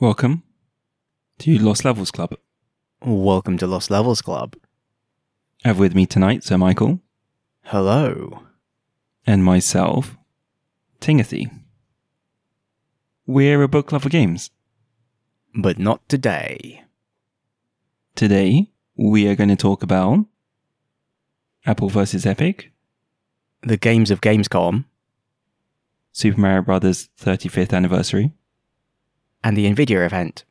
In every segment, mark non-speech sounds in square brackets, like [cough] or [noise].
Welcome to Lost Levels Club. Welcome to Lost Levels Club. I have with me tonight Sir Michael Hello. and myself, Timothy. We're a book club for games. But not today. Today, we are going to talk about Apple versus Epic, The games of Gamescom Super Mario Brothers 35th anniversary, and the Nvidia event.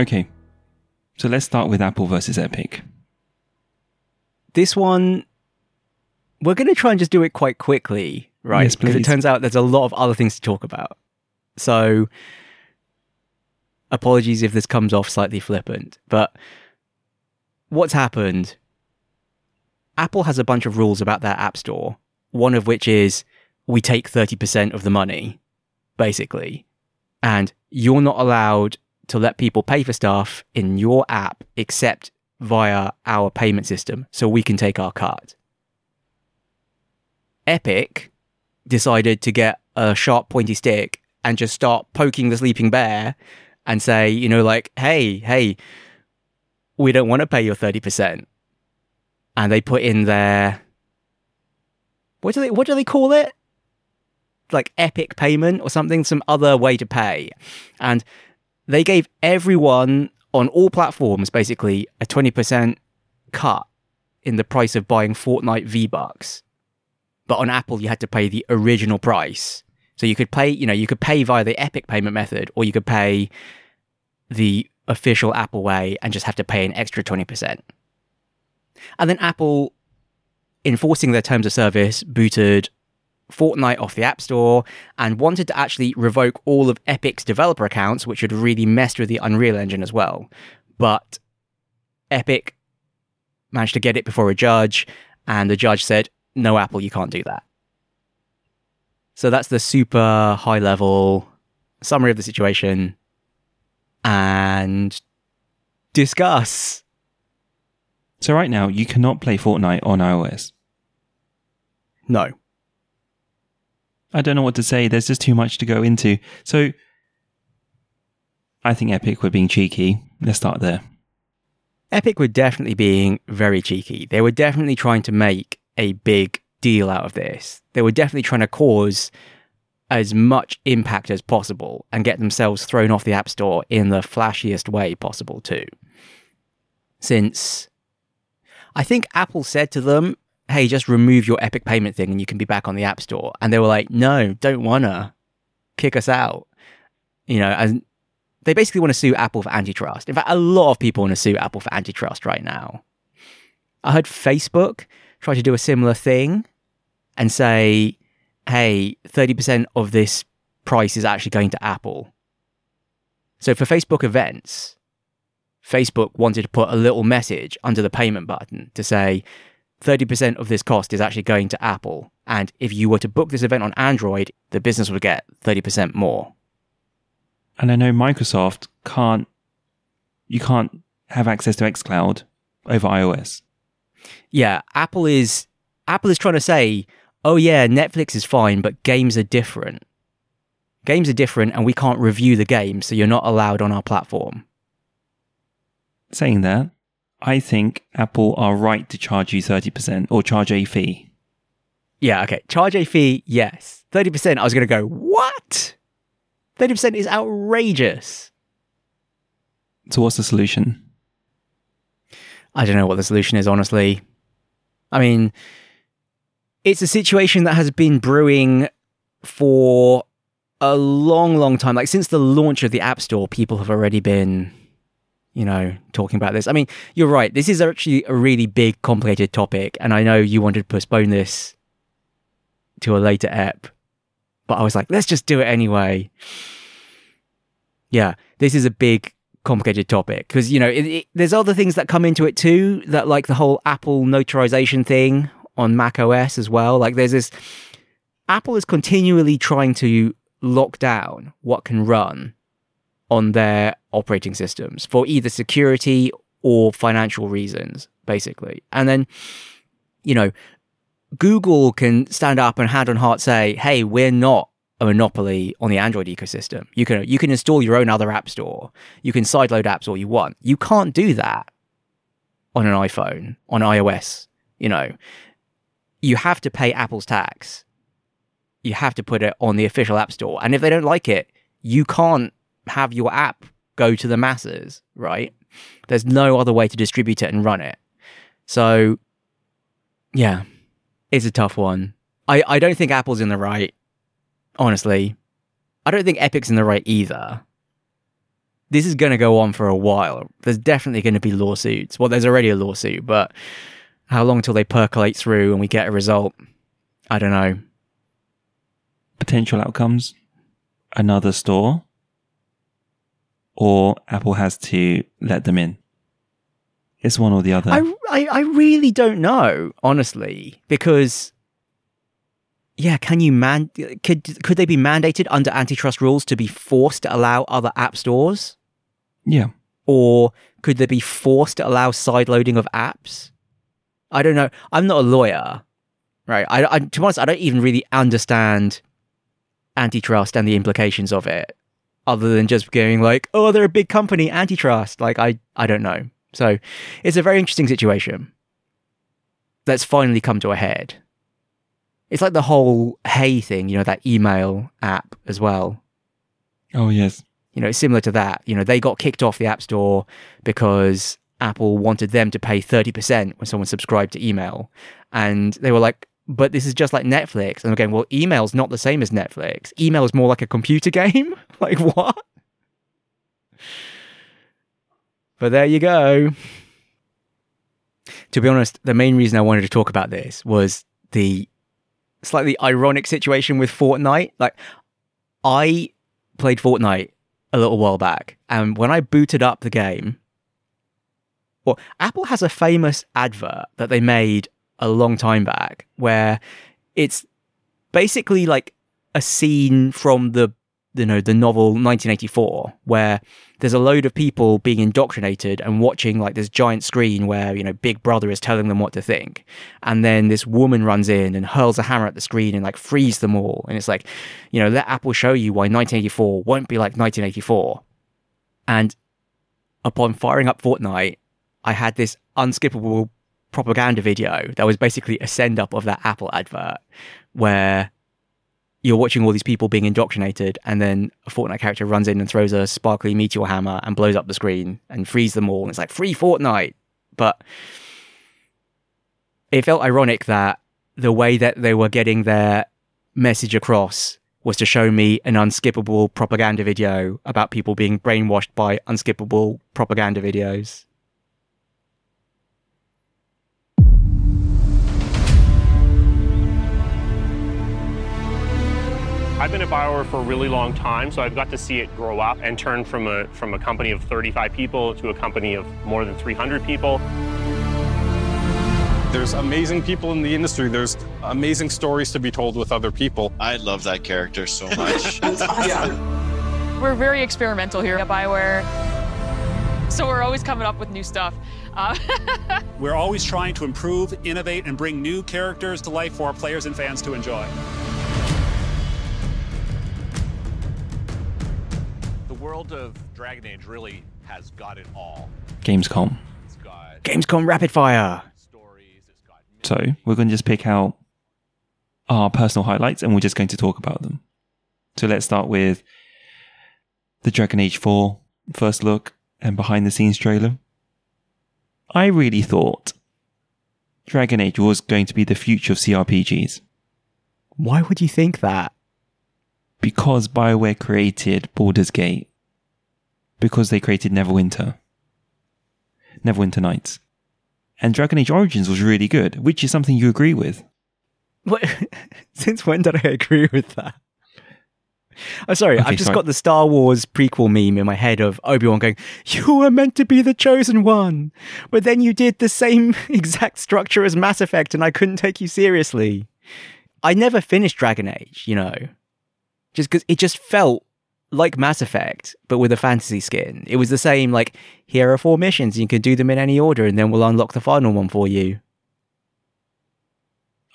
Okay, so let's start with Apple versus Epic. This one, we're going to try and just do it quite quickly, right? Yes, Because it turns out there's a lot of other things to talk about. So, apologies if this comes off slightly flippant, but what's happened? Apple has a bunch of rules about their App Store, one of which is we take 30% of the money, basically. And you're not allowed to let people pay for stuff in your app except via our payment system so we can take our cut. Epic decided to get a sharp, pointy stick and just start poking the sleeping bear and say, you know, like, hey, hey, we don't want to pay your 30%. And they put in their what do they what do they call it? Like epic payment or something, some other way to pay. And they gave everyone on all platforms basically a 20% cut in the price of buying Fortnite V Bucks. But on Apple, you had to pay the original price. So you could pay, you know, you could pay via the Epic payment method, or you could pay the official Apple way and just have to pay an extra 20%. And then Apple, enforcing their terms of service, booted Fortnite off the App Store and wanted to actually revoke all of Epic's developer accounts, which had really messed with the Unreal Engine as well. But Epic managed to get it before a judge, and the judge said, No, Apple, you can't do that. So that's the super high level summary of the situation and discuss. So, right now, you cannot play Fortnite on iOS. No. I don't know what to say. There's just too much to go into. So, I think Epic were being cheeky. Let's start there. Epic were definitely being very cheeky. They were definitely trying to make a big deal out of this. They were definitely trying to cause as much impact as possible and get themselves thrown off the App Store in the flashiest way possible, too. Since I think Apple said to them, hey, just remove your Epic payment thing and you can be back on the App Store. And they were like, no, don't wanna. Kick us out. You know, and they basically want to sue Apple for antitrust. In fact, a lot of people want to sue Apple for antitrust right now. I heard Facebook try to do a similar thing and say, hey, 30% of this price is actually going to Apple. So for Facebook events, Facebook wanted to put a little message under the payment button to say 30% of this cost is actually going to Apple. And if you were to book this event on Android, the business would get 30% more. And I know Microsoft can't, you can't have access to xCloud over iOS. yeah, Apple is Apple is trying to say, oh yeah, Netflix is fine, but games are different. Games are different, and we can't review the game, so you're not allowed on our platform. Saying that, I think Apple are right to charge you 30% or charge a fee. Yeah, okay. Charge a fee, yes. Thirty percent. I was going to go what? Thirty percent is outrageous. So, what's the solution? I don't know what the solution is, honestly. I mean, it's a situation that has been brewing for a long, long time. Like since the launch of the App Store, people have already been, you know, talking about this. I mean, you're right. This is actually a really big, complicated topic, and I know you wanted to postpone this to a later ep, but I was like, let's just do it anyway. Yeah, this is a big, complicated topic because you know it, it, there's other things that come into it too. That like the whole Apple notarization thing on Mac OS as well. Like there's this. Apple is continually trying to lock down what can run on their operating systems for either security or financial reasons, basically. And then, you know, Google can stand up and hand on heart say, hey, we're not a monopoly on the Android ecosystem. You can you can install your own other app store. You can sideload apps all you want. You can't do that on an iPhone, on iOS, you know. You have to pay Apple's tax. You have to put it on the official app store. And if they don't like it, you can't have your app go to the masses, right? There's no other way to distribute it and run it. So yeah, it's a tough one. I, I don't think Apple's in the right honestly. I don't think Epic's in the right either. This is going to go on for a while. There's definitely going to be lawsuits. Well, there's already a lawsuit, but how long till they percolate through and we get a result? I don't know. Potential outcomes another store, or Apple has to let them in. It's one or the other. I, I, I really don't know, honestly, because yeah, can you man could could they be mandated under antitrust rules to be forced to allow other app stores? yeah. Or could they be forced to allow sideloading of apps? I don't know. I'm not a lawyer, right? I, I to be honest, I don't even really understand antitrust and the implications of it, other than just going like, "Oh, they're a big company, antitrust." Like, I I don't know. So, it's a very interesting situation that's finally come to a head. It's like the whole Hey thing, you know, that email app as well. Oh, yes. You know, it's similar to that. You know, they got kicked off the App Store because Apple wanted them to pay 30% when someone subscribed to email. And they were like, but this is just like Netflix. And I'm well, email's not the same as Netflix. Email is more like a computer [laughs] game. [laughs] like, what? But there you go. To be honest, the main reason I wanted to talk about this was the slightly ironic situation with Fortnite. Like, I played Fortnite a little while back, and when I booted up the game, well, Apple has a famous advert that they made a long time back where it's basically like a scene from the you know the novel 1984 where there's a load of people being indoctrinated and watching like this giant screen where you know big brother is telling them what to think. And then this woman runs in and hurls a hammer at the screen and like frees them all. And it's like you know let apple show you why 1984 won't be like 1984 and upon firing up fortnite i had this unskippable propaganda video that was basically a send up of that apple advert where you're watching all these people being indoctrinated, and then a Fortnite character runs in and throws a sparkly meteor hammer and blows up the screen and frees them all. And it's like free Fortnite, but it felt ironic that the way that they were getting their message across was to show me an unskippable propaganda video about people being brainwashed by unskippable propaganda videos. I've been at BioWare for a really long time, so I've got to see it grow up and turn from a from a company of 35 people to a company of more than 300 people. There's amazing people in the industry. There's amazing stories to be told with other people. I love that character so [laughs] much. Yeah. We're very experimental here at BioWare. So we're always coming up with new stuff. Uh, [laughs] We're always trying to improve, innovate, and bring new characters to life for our players and fans to enjoy. World of Dragon Age really has got it all. Gamescom. It's got Gamescom Rapid Fire. stories, it's got So we're going to just pick out our personal highlights and we're just going to talk about them. So let's start with the Dragon Age 4 first look and behind the scenes trailer. I really thought Dragon Age was going to be the future of CRPGs. Why would you think that? because BioWare created Baldur's Gate, because they created Neverwinter, Neverwinter Nights, and Dragon Age Origins was really good, which is something you agree with. What? [laughs] Since when did I agree with that? I'm sorry, Okay, I've just sorry. got the Star Wars prequel meme in my head of Obi Wan going, You were meant to be the chosen one, but then you did the same [laughs] exact structure as Mass Effect and I couldn't take you seriously. I never finished Dragon Age, you know, just because it just felt like Mass Effect, but with a fantasy skin. It was the same, like, here are four missions, you can do them in any order, and then we'll unlock the final one for you.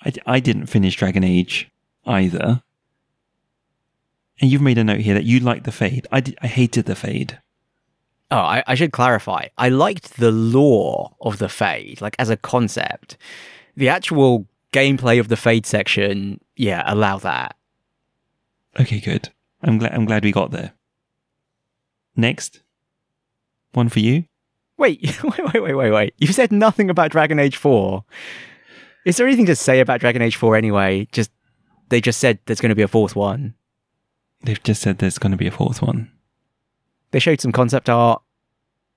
I, I didn't finish Dragon Age either. And you've made a note here that you liked the Fade. I, I hated the Fade. Oh, I, I should clarify. I liked the lore of the Fade, like as a concept. The actual gameplay of the Fade section, yeah, allow that. Okay, good. I'm glad. I'm glad we got there. Next, one for you. Wait, [laughs] wait, wait, wait, wait, wait. You said nothing about Dragon Age 4. Is there anything to say about Dragon Age 4 anyway? Just they just said there's going to be a fourth one. They've just said there's going to be a fourth one. They showed some concept art.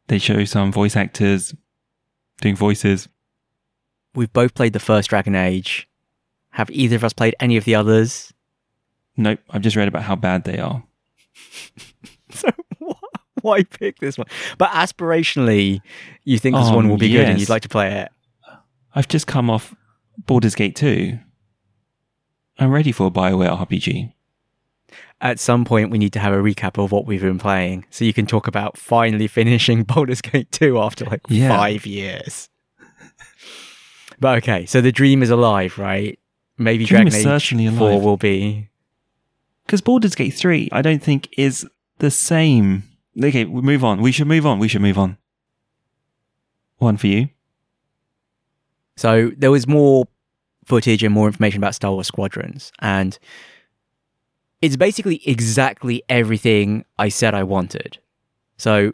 They show some voice actors doing voices. We've both played the first Dragon Age. Have either of us played any of the others? Nope, I've just read about how bad they are. [laughs] So why pick this one? But aspirationally, you think this Um, one will be good and you'd like to play it. I've just come off Baldur's Gate 2. I'm ready for a Bioware RPG. At some point, we need to have a recap of what we've been playing, so you can talk about finally finishing [laughs] Baldur's Gate 2 after like Yeah. five years. but okay, so the dream is alive, right? Maybe Dream Dragon Age certainly 4 alive. will be. Because Baldur's Gate 3, I don't think is the same. Okay, we move on. We should move on. We should move on. One for you. So there was more footage and more information about Star Wars Squadrons, and it's basically exactly everything I said I wanted. So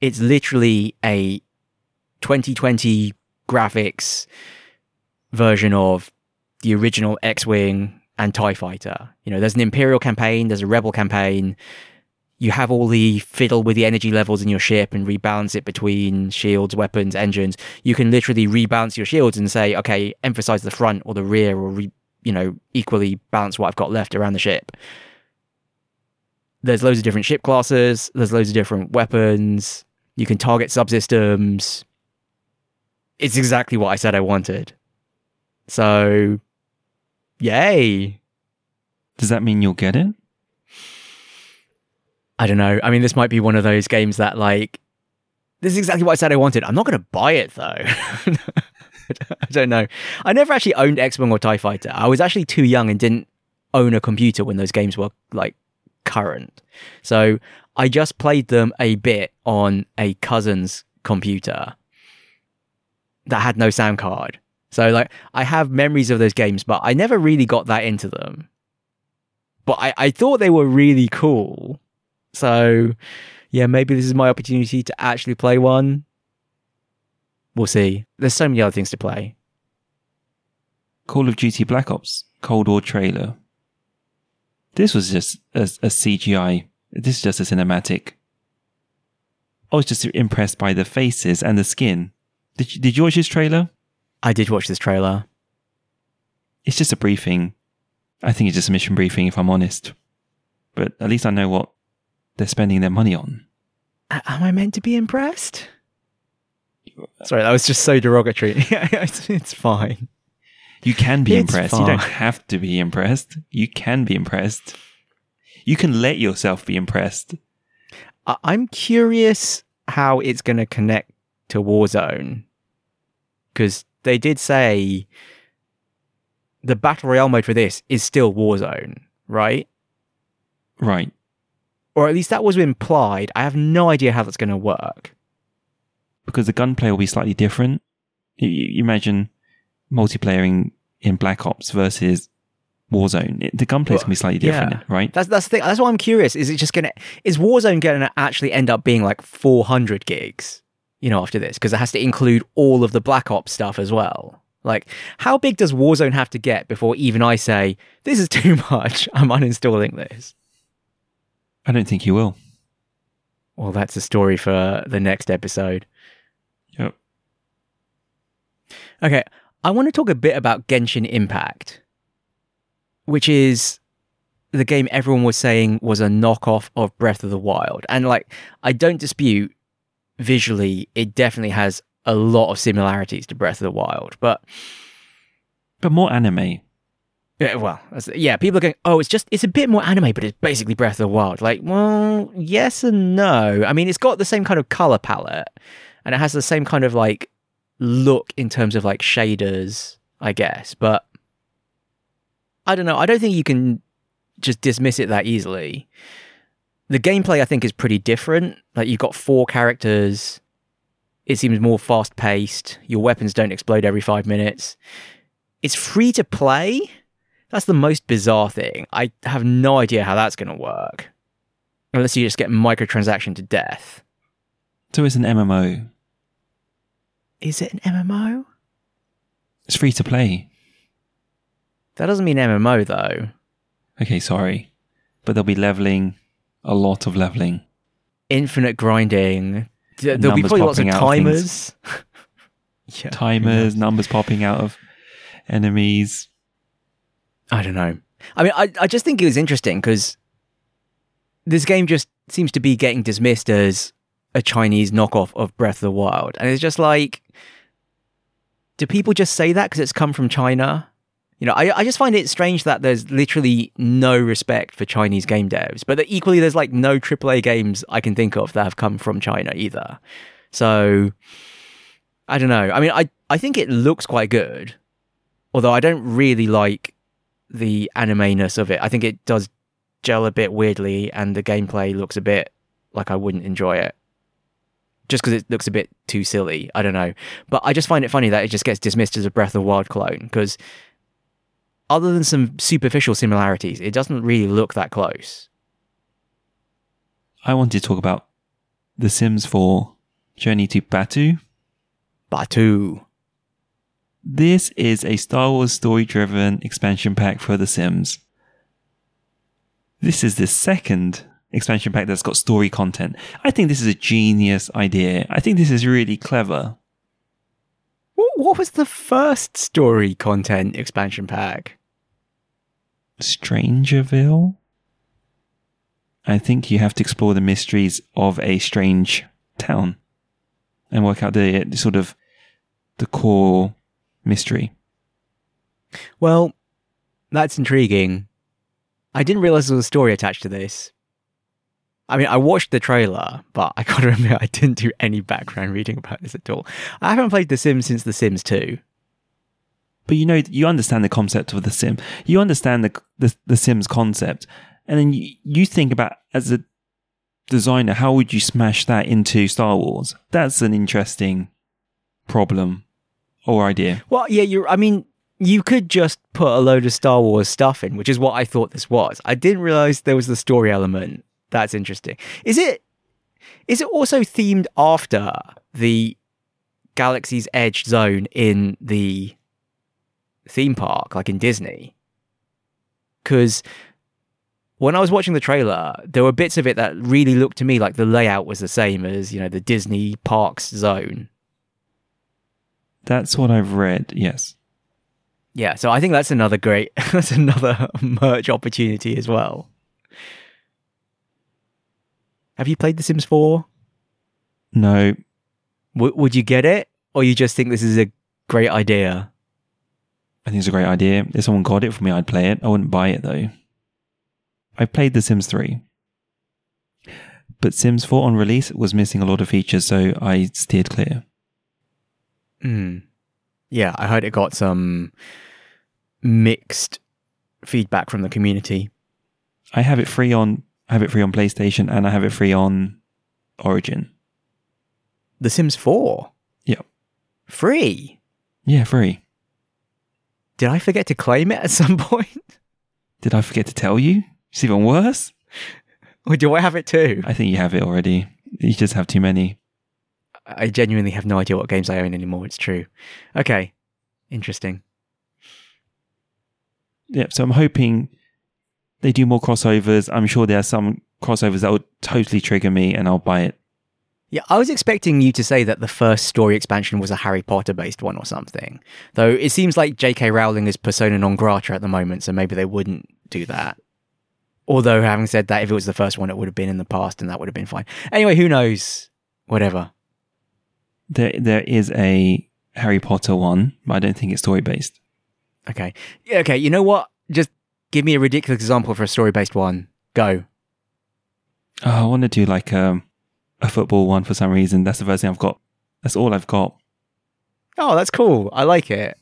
it's literally a 2020 graphics version of the original X-wing and Tie Fighter. You know, there's an Imperial campaign, there's a Rebel campaign. You have all the fiddle with the energy levels in your ship and rebalance it between shields, weapons, engines. You can literally rebalance your shields and say, okay, emphasize the front or the rear, or re, you know, equally balance what I've got left around the ship. There's loads of different ship classes. There's loads of different weapons. You can target subsystems. It's exactly what I said I wanted. So, yay. Does that mean you'll get it? I don't know. I mean, this might be one of those games that, like, this is exactly what I said I wanted. I'm not going to buy it, though. [laughs] I don't know. I never actually owned X Wing or TIE Fighter. I was actually too young and didn't own a computer when those games were, like, current. So I just played them a bit on a cousin's computer that had no sound card. So, like, I have memories of those games, but I never really got that into them. But I, I thought they were really cool. So, yeah, maybe this is my opportunity to actually play one. We'll see. There's so many other things to play. Call of Duty Black Ops Cold War trailer. This was just a, a CGI. This is just a cinematic. I was just impressed by the faces and the skin. Did you, did you watch this trailer? I did watch this trailer. It's just a briefing. I think it's just a mission briefing, if I'm honest. But at least I know what they're spending their money on. A- Am I meant to be impressed? Sorry, that was just so derogatory. [laughs] it's, it's fine. You can be It's impressed. You don't have to be impressed. You can be impressed. You can let yourself be impressed. I- I'm curious how it's going to connect to Warzone. Because they did say the Battle Royale mode for this is still Warzone, right? Right. Or at least that was implied. I have no idea how that's going to work. Because the gunplay will be slightly different. You, imagine multiplayering in Black Ops versus Warzone. The gunplay's going to be slightly different, Yeah. right? That's that's the thing. That's what I'm curious. Is it just gonna is Warzone gonna actually end up being like 400 gigs? You know, after this because it has to include all of the Black Ops stuff as well. Like, how big does Warzone have to get before even I say, this is [laughs] too much, I'm uninstalling this? I don't think you will. Well, that's a story for the next episode. Yep. Okay, I want to talk a bit about Genshin Impact, which is the game everyone was saying was a knockoff of Breath of the Wild. And like, I don't dispute visually, it definitely has a lot of similarities to Breath of the Wild, but But more anime. yeah, well, yeah, people are going, oh, it's just, it's a bit more anime, but it's basically Breath of the Wild. Like, well, yes and no. I mean, it's got the same kind of color palette and it has the same kind of like look in terms of like shaders, I guess, but I don't know. I don't think you can just dismiss it that easily. The gameplay, I think, is pretty different. Like, you've got four characters. It seems more fast paced. Your weapons don't explode every five minutes. It's free to play. That's the most bizarre thing. I have no idea how that's going to work. Unless you just get microtransaction to death. So it's an MMO. Is it an MMO? It's free to play. That doesn't mean MMO though. Okay, sorry. But there'll be leveling, a lot of leveling. Infinite grinding. There'll be Numbers probably lots of out of timers. [laughs] yeah, Timers, numbers popping out of enemies. I don't know. I mean, I, I just think it was interesting because this game just seems to be getting dismissed as a Chinese knockoff of Breath of the Wild. And it's just like, do people just say that because it's come from China? You know, I, I just find it strange that there's literally no respect for Chinese game devs, but equally there's like no AAA games I can think of that have come from China either. So, I don't know. I mean, I, I think it looks quite good, although I don't really like the anime-ness of it. I think it does gel a bit weirdly, and the gameplay looks a bit like I wouldn't enjoy it. Just because it looks a bit too silly. I don't know. But I just find it funny that it just gets dismissed as a Breath of Wild clone, because other than some superficial similarities, it doesn't really look that close. I wanted to talk about The Sims 4 Journey to Batuu. Batuu. This is a Star Wars story driven expansion pack for The Sims. This is the second expansion pack that's got story content. I think this is a genius idea. I think this is really clever. What, what was the first story content expansion pack? Strangerville? I think you have to explore the mysteries of a strange town and work out the, the sort of the core mystery. Well, that's intriguing. I didn't realize there was a story attached to this. I mean, I watched the trailer, but I gotta [laughs] admit, I didn't do any background reading about this at all. I haven't played The Sims since The Sims 2. But you know, you understand the concept of the sim. You understand the the, the Sims concept, and then you, you think about as a designer, how would you smash that into Star Wars? That's an interesting problem or idea. Well, yeah, you're. I mean, you could just put a load of Star Wars stuff in, which is what I thought this was. I didn't realize there was the story element. That's interesting. Is it? Is it also themed after the Galaxy's Edge zone in the theme park, like in Disney? Because when I was watching the trailer, there were bits of it that really looked to me like the layout was the same as you know the Disney parks zone. That's what I've read. Yes. Yeah, so I think that's another great, [laughs] that's another [laughs] merch opportunity as well. Have you played The Sims 4? No. W- would you get it? Or you just think this is a great idea? I think it's a great idea. If someone got it for me, I'd play it. I wouldn't buy it though. I played The Sims 3. But Sims 4 on release was missing a lot of features, so I steered clear. Hmm. Yeah, I heard it got some mixed feedback from the community. I have it free on I have it free on PlayStation and I have it free on Origin. The Sims 4? Yep. Free? Yeah, free. Did I forget to claim it at some [laughs] point? Did I forget to tell you? It's even worse. Or do I have it too? I think you have it already. You just have too many. I genuinely have no idea what games I own anymore. It's true. Okay. Interesting. Yeah, so I'm hoping they do more crossovers. I'm sure there are some crossovers that would totally trigger me and I'll buy it. Yeah, I was expecting you to say that the first story expansion was a Harry Potter based one or something. Though it seems like J.K. Rowling is persona non grata at the moment, so maybe they wouldn't do that. Although, having said that, if it was the first one, it would have been in the past and that would have been fine. Anyway, who knows? Whatever. There, there is a Harry Potter one, but I don't think it's story based. Okay. Yeah, okay, you know what? Just give me a ridiculous example for a story based one. Go. Oh, I want to do like um, a football one for some reason. That's the first thing I've got. That's all I've got. Oh, that's cool. I like it.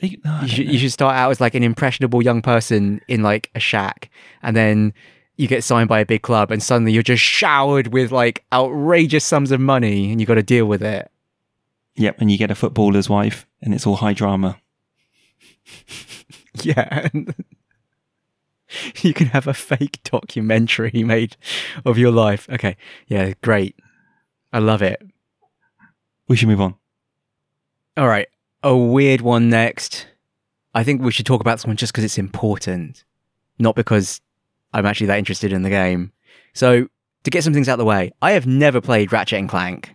They- no, You should, you should start out as like an impressionable young person in like a shack, and then you get signed by a big club, and suddenly you're just showered with like outrageous sums of money, and you got to deal with it. Yep, and you get a footballer's wife, and it's all high drama. [laughs] [laughs] Yeah. you can have a fake documentary made of your life. Okay. Yeah, great. I love it. We should move on. All right. A weird one next. I think we should talk about this one just because it's important, not because I'm actually that interested in the game. So, to get some things out of the way, I have never played Ratchet and Clank,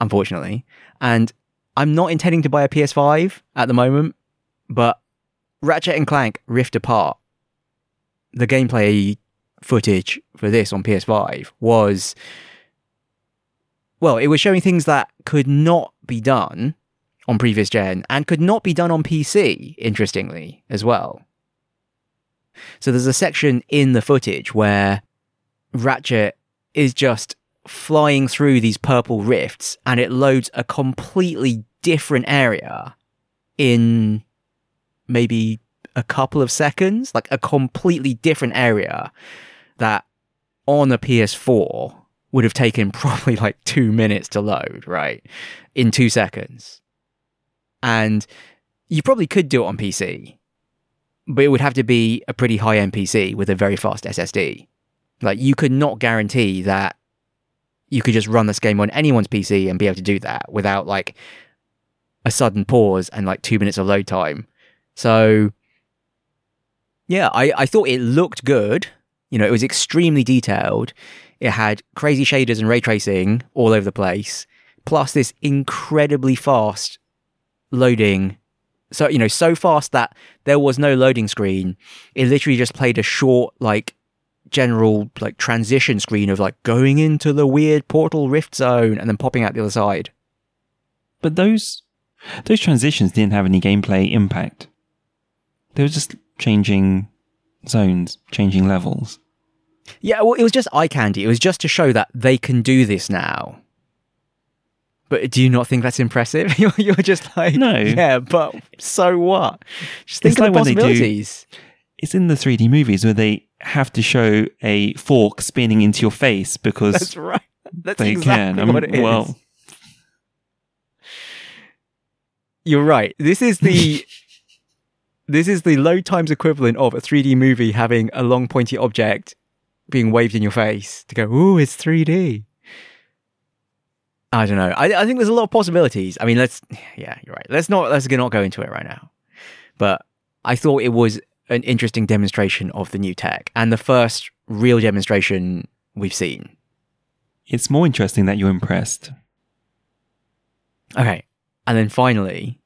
unfortunately, and I'm not intending to buy a PS5 at the moment, but Ratchet and Clank Rift Apart, the gameplay footage for this on PS5 was well, it was showing things that could not be done on previous gen and could not be done on PC, interestingly, as well. So there's a section in the footage where Ratchet is just flying through these purple rifts and it loads a completely different area in maybe a couple of seconds, like a completely different area that on a PS4 would have taken [laughs] probably like two minutes to load, right? In two seconds. And you probably could do it on PC, but it would have to be a pretty high end PC with a very fast SSD. Like you could not guarantee that you could just run this game on anyone's PC and be able to do that without like a sudden pause and like two minutes of load time. So yeah, I, I thought it looked good. You know, it was extremely detailed. It had crazy shaders and ray tracing all over the place, plus this incredibly fast loading. So, you know, so fast that there was no loading screen. It literally just played a short, like, general, like, transition screen of, like, going into the weird portal rift zone and then popping out the other side. But those those transitions didn't have any gameplay impact. They were just changing zones, changing levels. Yeah, well, it was just eye candy. It was just to show that they can do this now. But do you not think that's impressive? [laughs] You're, you're just like, No. Yeah, but so what? Just think It's of like the when they do- possibilities. It's in the 3D movies where they have to show a fork spinning into your face because That's right. That's they exactly can. what it is. well, You're right. This is the [laughs] this is the load times equivalent of a 3D movie having a long pointy object being waved in your face to go, "Ooh, it's 3D." I don't know. I, I think there's a lot of possibilities. I mean, let's yeah, you're right. Let's not let's not go into it right now. But I thought it was an interesting demonstration of the new tech and the first real demonstration we've seen. it's more interesting that you're impressed. Okay. And then finally,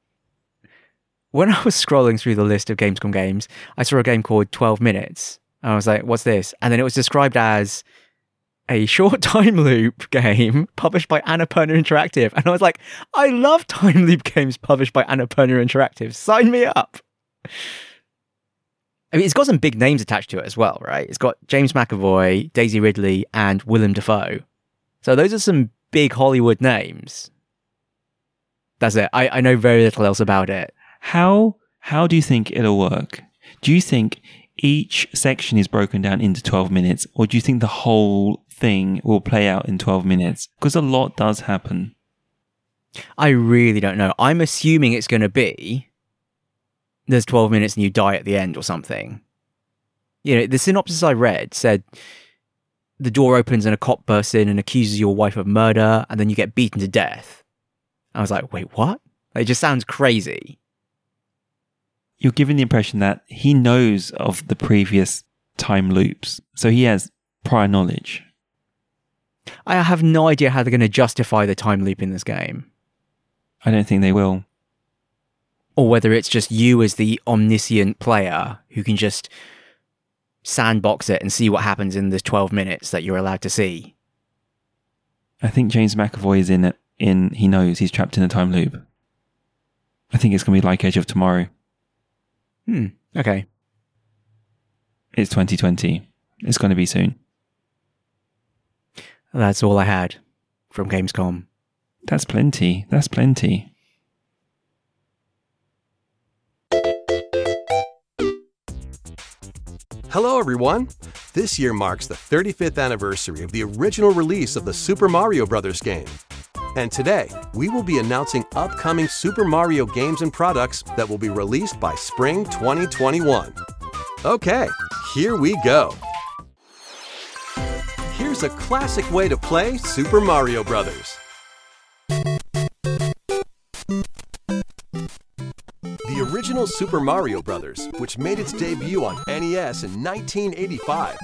when I was scrolling through the list of Gamescom games, I saw a game called 12 Minutes. And I was like, what's this? And then it was described as a [laughs] short time loop game published by Annapurna Interactive. And I was like, I love time loop games published by Annapurna Interactive. Sign me up. I mean, it's got some big names attached to it as well, right? It's got James McAvoy, Daisy Ridley, and Willem Dafoe. So those are some big Hollywood names. That's it. I, I know very little else about it. How how do you think it'll work? Do you think each section is broken down into 12 minutes or do you think the whole thing will play out in 12 minutes? Because a lot does happen. I really don't know. I'm assuming it's going to be there's 12 minutes and you die at the end or something. You know, the synopsis I read said the door opens and a cop bursts in and accuses your wife of murder and then you get beaten to death. I was like, wait, what? It just sounds crazy. You're given the impression that he knows of the previous time loops, so he has prior knowledge. I have no idea how they're going to justify the time loop in this game, I don't think they will. or whether it's just you as the omniscient player who can just sandbox it and see what happens in the 12 minutes that you're allowed to see. I think James McAvoy is in it. In he knows he's trapped in a time loop. I think it's gonna be like Edge of Tomorrow. Hmm. Okay. It's 2020. It's gonna be soon. That's all I had from Gamescom. That's plenty. That's plenty. Hello, everyone. This year marks the 35th anniversary of the original release of the Super Mario Bros. game. And today, we will be announcing upcoming Super Mario games and products that will be released by spring 2021. Okay, here we go. Here's a classic way to play Super Mario Bros. The original Super Mario Bros., which made its debut on NES in 1985,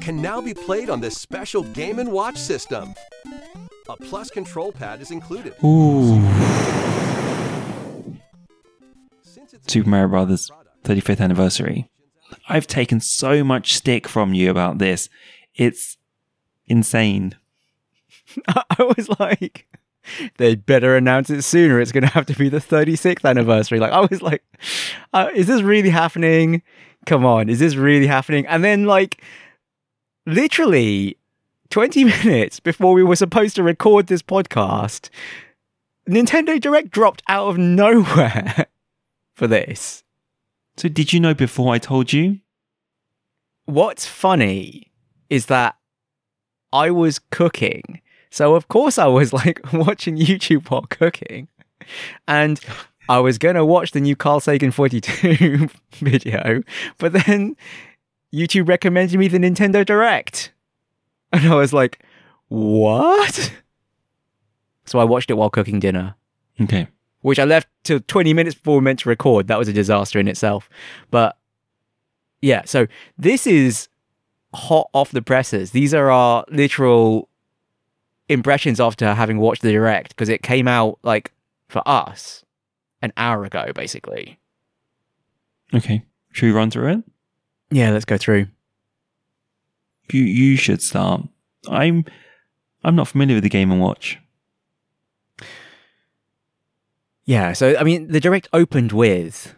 can now be played on this special Game & Watch system. A plus control pad is included. Ooh. Super Mario Brothers 35th anniversary. I've taken so much stick from you about this. It's insane. [laughs] I was like, they'd better announce it sooner. It's going to have to be the 36th anniversary. Like, I was like, uh, is this really happening? Come on, is this really happening? And then, like, literally 20 [laughs] minutes before we were supposed to record this podcast, Nintendo Direct dropped out of [laughs] nowhere for this. So did you know before I told you? What's funny is that I was cooking. So of course I was [laughs] like watching YouTube while cooking. And I was going to watch the new Carl Sagan 42 video, but then YouTube recommended me the Nintendo Direct. [laughs] And I was like, "What?" So I watched it while cooking dinner, Okay. which I left till 20 minutes before we meant to record. That was a disaster in itself. But yeah, so this is hot off the presses. These are our literal impressions after having watched the direct because it came out like for us an hour ago, basically. Okay. Should we run through it? Yeah, let's go through. You you should start. I'm I'm not familiar with the game and watch. Yeah, so I mean, the direct opened with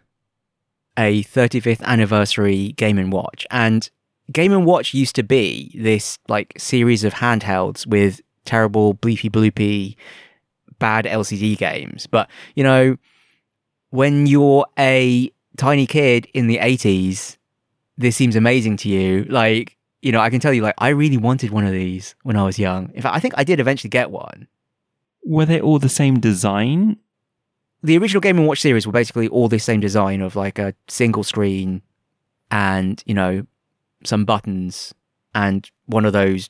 a 35th anniversary Game and Watch, and Game and Watch used to be this like series of handhelds with terrible bleepy bloopy bad LCD games. But you know, when you're a tiny kid in the 80s, this seems amazing to you. Like, you know, I can tell you, like, I really wanted one of these when I was young. In fact, I think I did eventually get one. Were they all the same design? the original Game and Watch series were basically all the same design of like a single screen and, you know, some buttons and one of those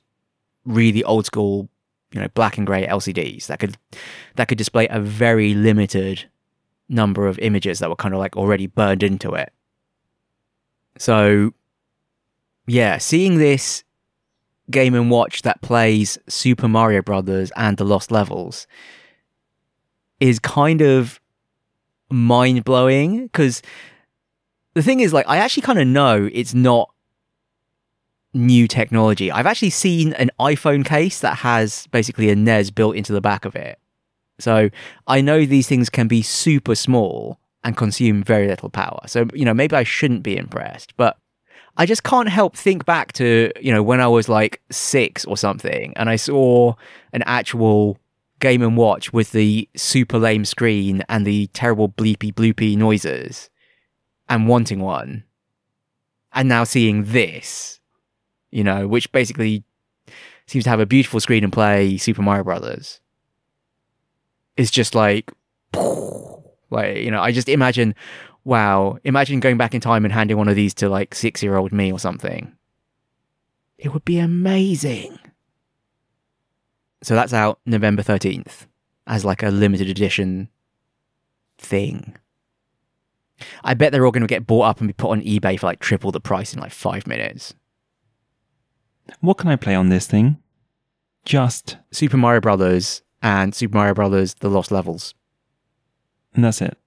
really old school, you know, black and grey LCDs that could that could display a very limited number of images that were kind of like already burned into it. So yeah, seeing this Game and Watch that plays Super Mario Brothers and the Lost Levels is kind of mind blowing because the thing is, like, I actually kind of know it's not new technology. I've actually seen an iPhone case that has basically a NES built into the back of it. So I know these things can be super small and consume very little power. So, you know, maybe I shouldn't be impressed, but I just can't help think back to, you know, when I was like six or something and I saw an actual Game and Watch with the super lame screen and the terrible bleepy bloopy noises and wanting one. And now seeing this, you know, which basically seems to have a beautiful screen and play Super Mario Brothers. Is just like, [laughs] like, you know, I just imagine, wow, imagine going back in time and handing one of these to like six year old me or something. It would be amazing. So that's out November 13th as like a limited edition thing. I bet they're all going to get bought up and be put on eBay for like triple the price in like five minutes. What can I play on this thing? Just, Super Mario Brothers and Super Mario Brothers: The Lost Levels. and that's it.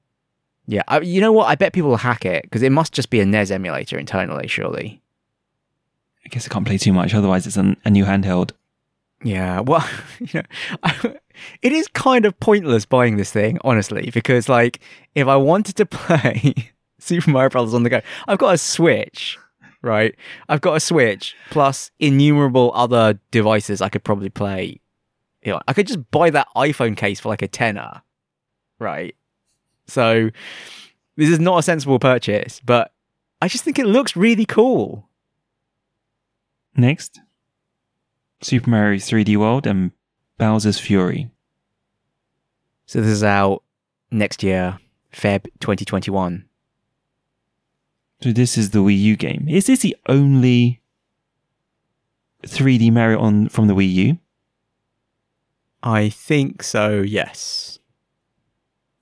Yeah, I, you know what? I bet people will hack it because it must just be a NES emulator internally, surely. I guess I can't play too much, otherwise it's an, a new handheld. Yeah, well, [laughs] you know, [laughs] it is kind of pointless buying this thing, honestly, because like if I wanted to [laughs] play Super Mario Brothers on the go, I've got a Switch, right? I've got a Switch plus innumerable other devices I could probably play. You know, I could just buy that iPhone case for like a tenner, right? So this is not a sensible purchase, but I just think it looks really cool. Next, Super Mario 3D World and Bowser's Fury. So this is out next year, Feb 2021. So this is the Wii U game. Is this the only 3D Mario on from the Wii U? I think so, yes.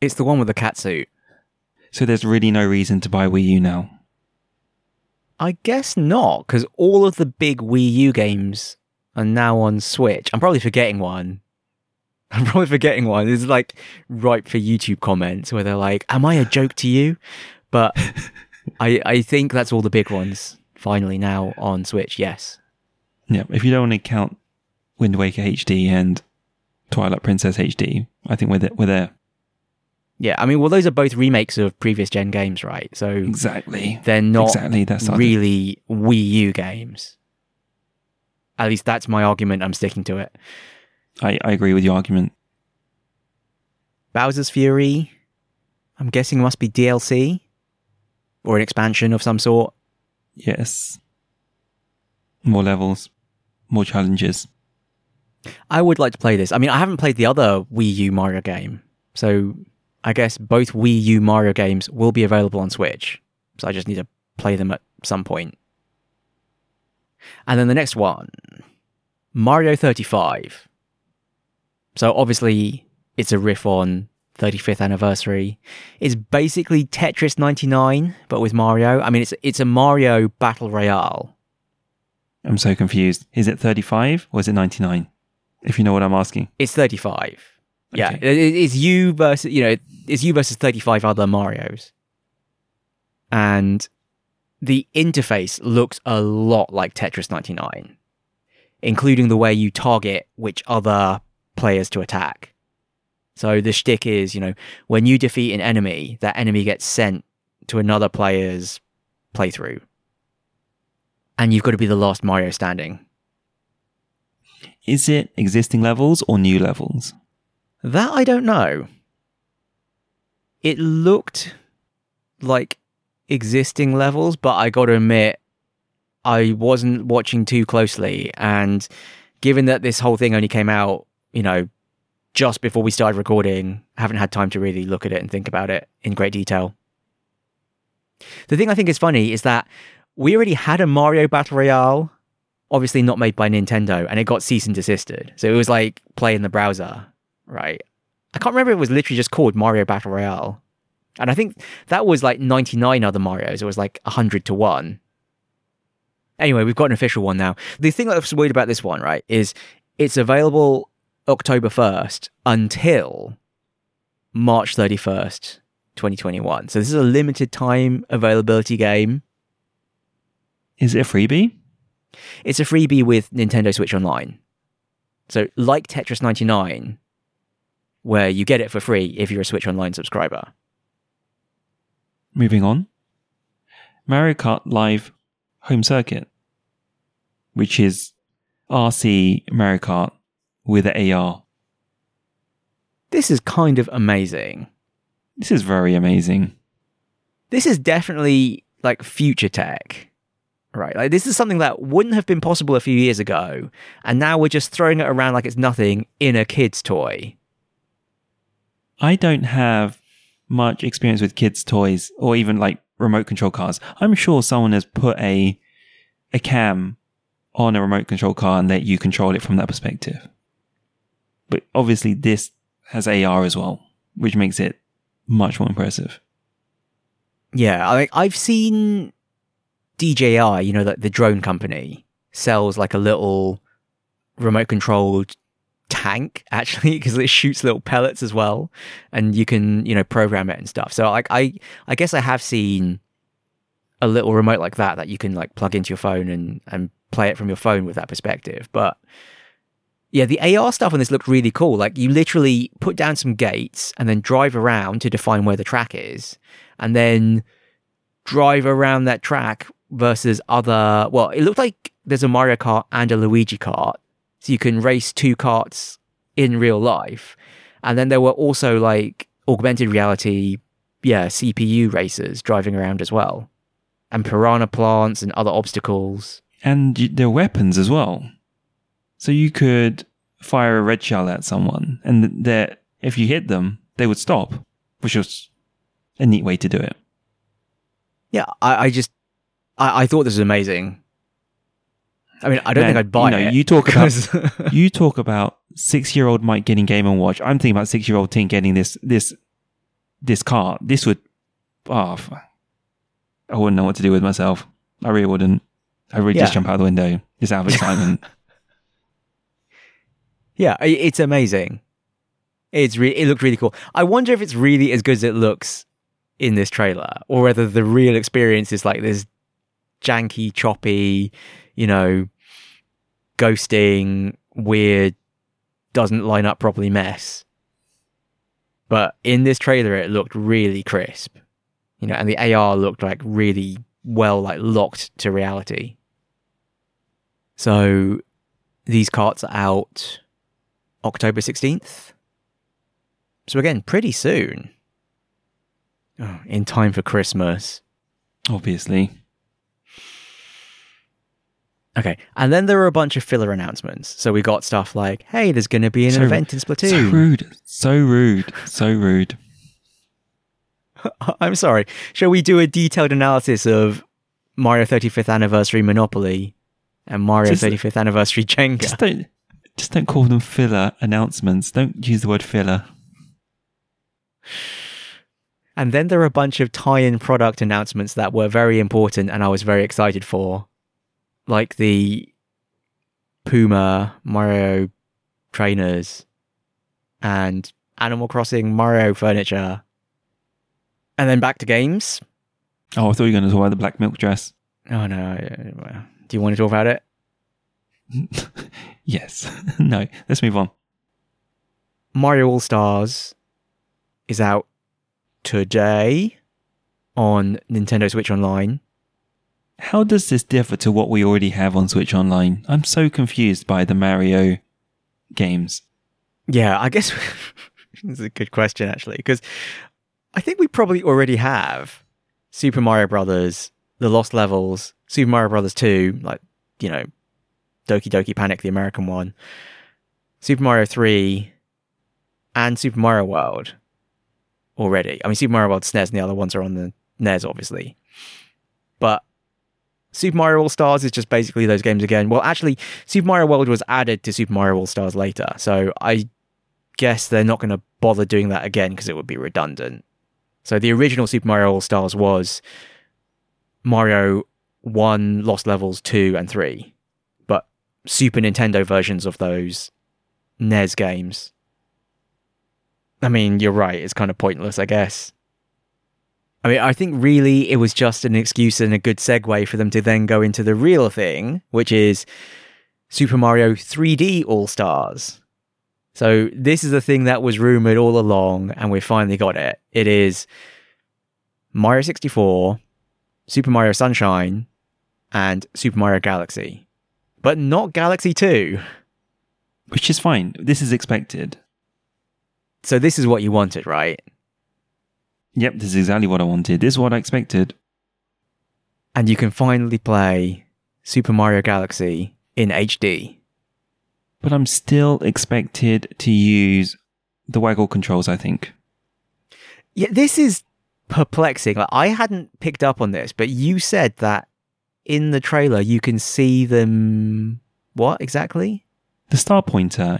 It's the one with the cat suit. So there's really no reason to buy Wii U now. I guess not, because all of the big Wii U games are now on Switch. I'm probably forgetting one. [laughs] I'm probably forgetting one. It's like ripe for YouTube comments where they're like, Am I a joke to you? But [laughs] I I think that's all the big ones finally now on Switch, yes. Yeah, if you don't want to count Wind Waker HD and Twilight Princess HD, I think we're there. We're there. Yeah, I mean, well, those are both remakes of previous gen games, right? So Exactly. they're not Exactly, that's really Wii U games. At least that's my argument. I'm sticking to it. I, I agree with your argument. Bowser's Fury, I'm guessing must be DLC or an expansion of some sort. Yes. More levels, more challenges. I would like to play this. I mean, I haven't played the other Wii U Mario game, so I guess both Wii U Mario games will be available on Switch. So I just need to play them at some point. And then the next one, Mario 35. So obviously, it's a riff on 35th anniversary. It's basically Tetris 99, but with Mario. I mean, it's it's a Mario battle royale. I'm so confused. Is it 35 or is it 99? If you know what I'm asking. It's 35. Yeah, Okay. it- it- it's you versus you know it's you versus 35 other Mario's, and the interface looks a lot like Tetris 99, including the way you target which other players to attack. So the shtick is, you know, when you defeat an enemy, that enemy gets sent to another player's playthrough, and you've got to be the last Mario standing. Is it existing levels or new levels? That I don't know. It looked like existing levels, but I got to admit, I wasn't watching too closely. And given that this whole thing only came out, you know, just before we started recording, I haven't had time to really look at it and think about it in great detail. The thing I think is funny is that we already had a Mario Battle Royale, obviously not made by Nintendo, and it got cease and desisted. So it was like play in the browser, right? I can't remember it was literally just called Mario Battle Royale. And I think that was like 99 other Marios. It was like 100 to 1. Anyway, we've got an official one now. The thing that I was worried about this one, right, is it's available October 1st until March 31st, 2021. So this is a limited time availability game. Is it a freebie? It's a freebie with Nintendo Switch Online. So, like Tetris 99, where you get it for free if you're a Switch Online subscriber. Moving on. Mario Kart Live Home Circuit, which is RC Mario Kart with AR. This is kind of amazing. This is very amazing. This is definitely like future tech, right? Like, this is something that wouldn't have been possible a few years ago. And now we're just throwing it around like it's nothing in a kid's toy. I don't have much experience with kids' toys or even like remote control cars. I'm sure someone has put a a cam on a remote control car and let you control it from that perspective. But obviously this has AR as well, which makes it much more impressive. Yeah, I I've seen DJI, you know, like the drone company, sells like a little remote controlled tank actually [laughs] because it shoots little pellets as well and you can you know program it and stuff. So like i i guess i have seen a little remote like that that you can like plug into your phone and and play it from your phone with that perspective. But yeah the ar stuff on this looked really cool. Like you literally put down some gates and then drive around to define where the track is and then drive around that track versus other well it looked like there's a mario kart and a luigi kart so you can race two karts in real life. And then there were also like augmented reality, yeah, CPU racers driving around as well. And piranha plants and other obstacles. And their weapons as well. So you could fire a red shell at someone, and if you hit them, they would stop, which was a neat way to do it. Yeah, I, I just I, I thought this was amazing. I mean, I don't Man, think I'd buy you know, it. You talk about [laughs] you talk about six year old Mike getting Game and Watch. I'm thinking about six year old Tink getting this this this car. This would oh, I wouldn't know what to do with myself. I really wouldn't. I really just jump out the window just [laughs] out of excitement. Yeah, it's amazing. It's re- it looked really cool. I wonder if it's really as good as it looks in this trailer, or whether the real experience is like this janky, choppy, you know, ghosting, weird, doesn't line up properly mess. But in this trailer, it looked really crisp, you know, and the AR looked like really well, like locked to reality. So these karts are out October 16th. So again, pretty soon. Oh, in time for Christmas. Obviously. Okay. And then there were a bunch of filler announcements. So we got stuff like, hey, there's going to be an So- event in Splatoon." So rude. So rude. So rude. [laughs] I'm sorry. Shall we do a detailed analysis of Mario 35th Anniversary Monopoly and Mario Just- 35th Anniversary Jenga? Just don't just don't call them filler announcements. Don't use the word filler. And then there were a bunch of tie in product announcements that were very important and I was very excited for. Like the Puma Mario trainers and Animal Crossing Mario furniture. And then back to games. Oh, I thought you were going to talk about the black milk dress. Oh no. Do you want to talk about it? [laughs] yes. [laughs] no. Let's move on. Mario All Stars is out today on Nintendo Switch Online. How does this differ to what we already have on Switch Online? I'm so confused by the Mario games. Yeah, I guess [laughs] it's a good question actually, because I think we probably already have Super Mario Brothers, The Lost Levels, Super Mario Brothers 2, like, you know, Doki Doki Panic, the American one, Super Mario 3, and Super Mario World already. I mean, Super Mario World SNES and the other ones are on the NES, obviously. But Super Mario All Stars is just basically those games again. Well, actually, Super Mario World was added to Super Mario All Stars later, so I guess they're not going to bother doing that again because it would be redundant. So the original Super Mario All Stars was Mario 1, Lost Levels 2, and 3. But Super Nintendo versions of those NES games. I mean, you're right, it's kind of pointless, I guess. I mean, I think really it was just an excuse and a good segue for them to then go into the real thing, which is Super Mario 3D All Stars. So this is the thing that was rumored all along, and we finally got it. It is Mario 64, Super Mario Sunshine, and Super Mario Galaxy. But not Galaxy 2. Which is fine. This is expected. So this is what you wanted, right? Yep, this is exactly what I wanted. This is what I expected. And you can finally play Super Mario Galaxy in HD. But I'm still expected to use the waggle controls, I think. Yeah, this is perplexing. Like, I hadn't picked up on this, but you said that in the trailer you can see them. What exactly? The star pointer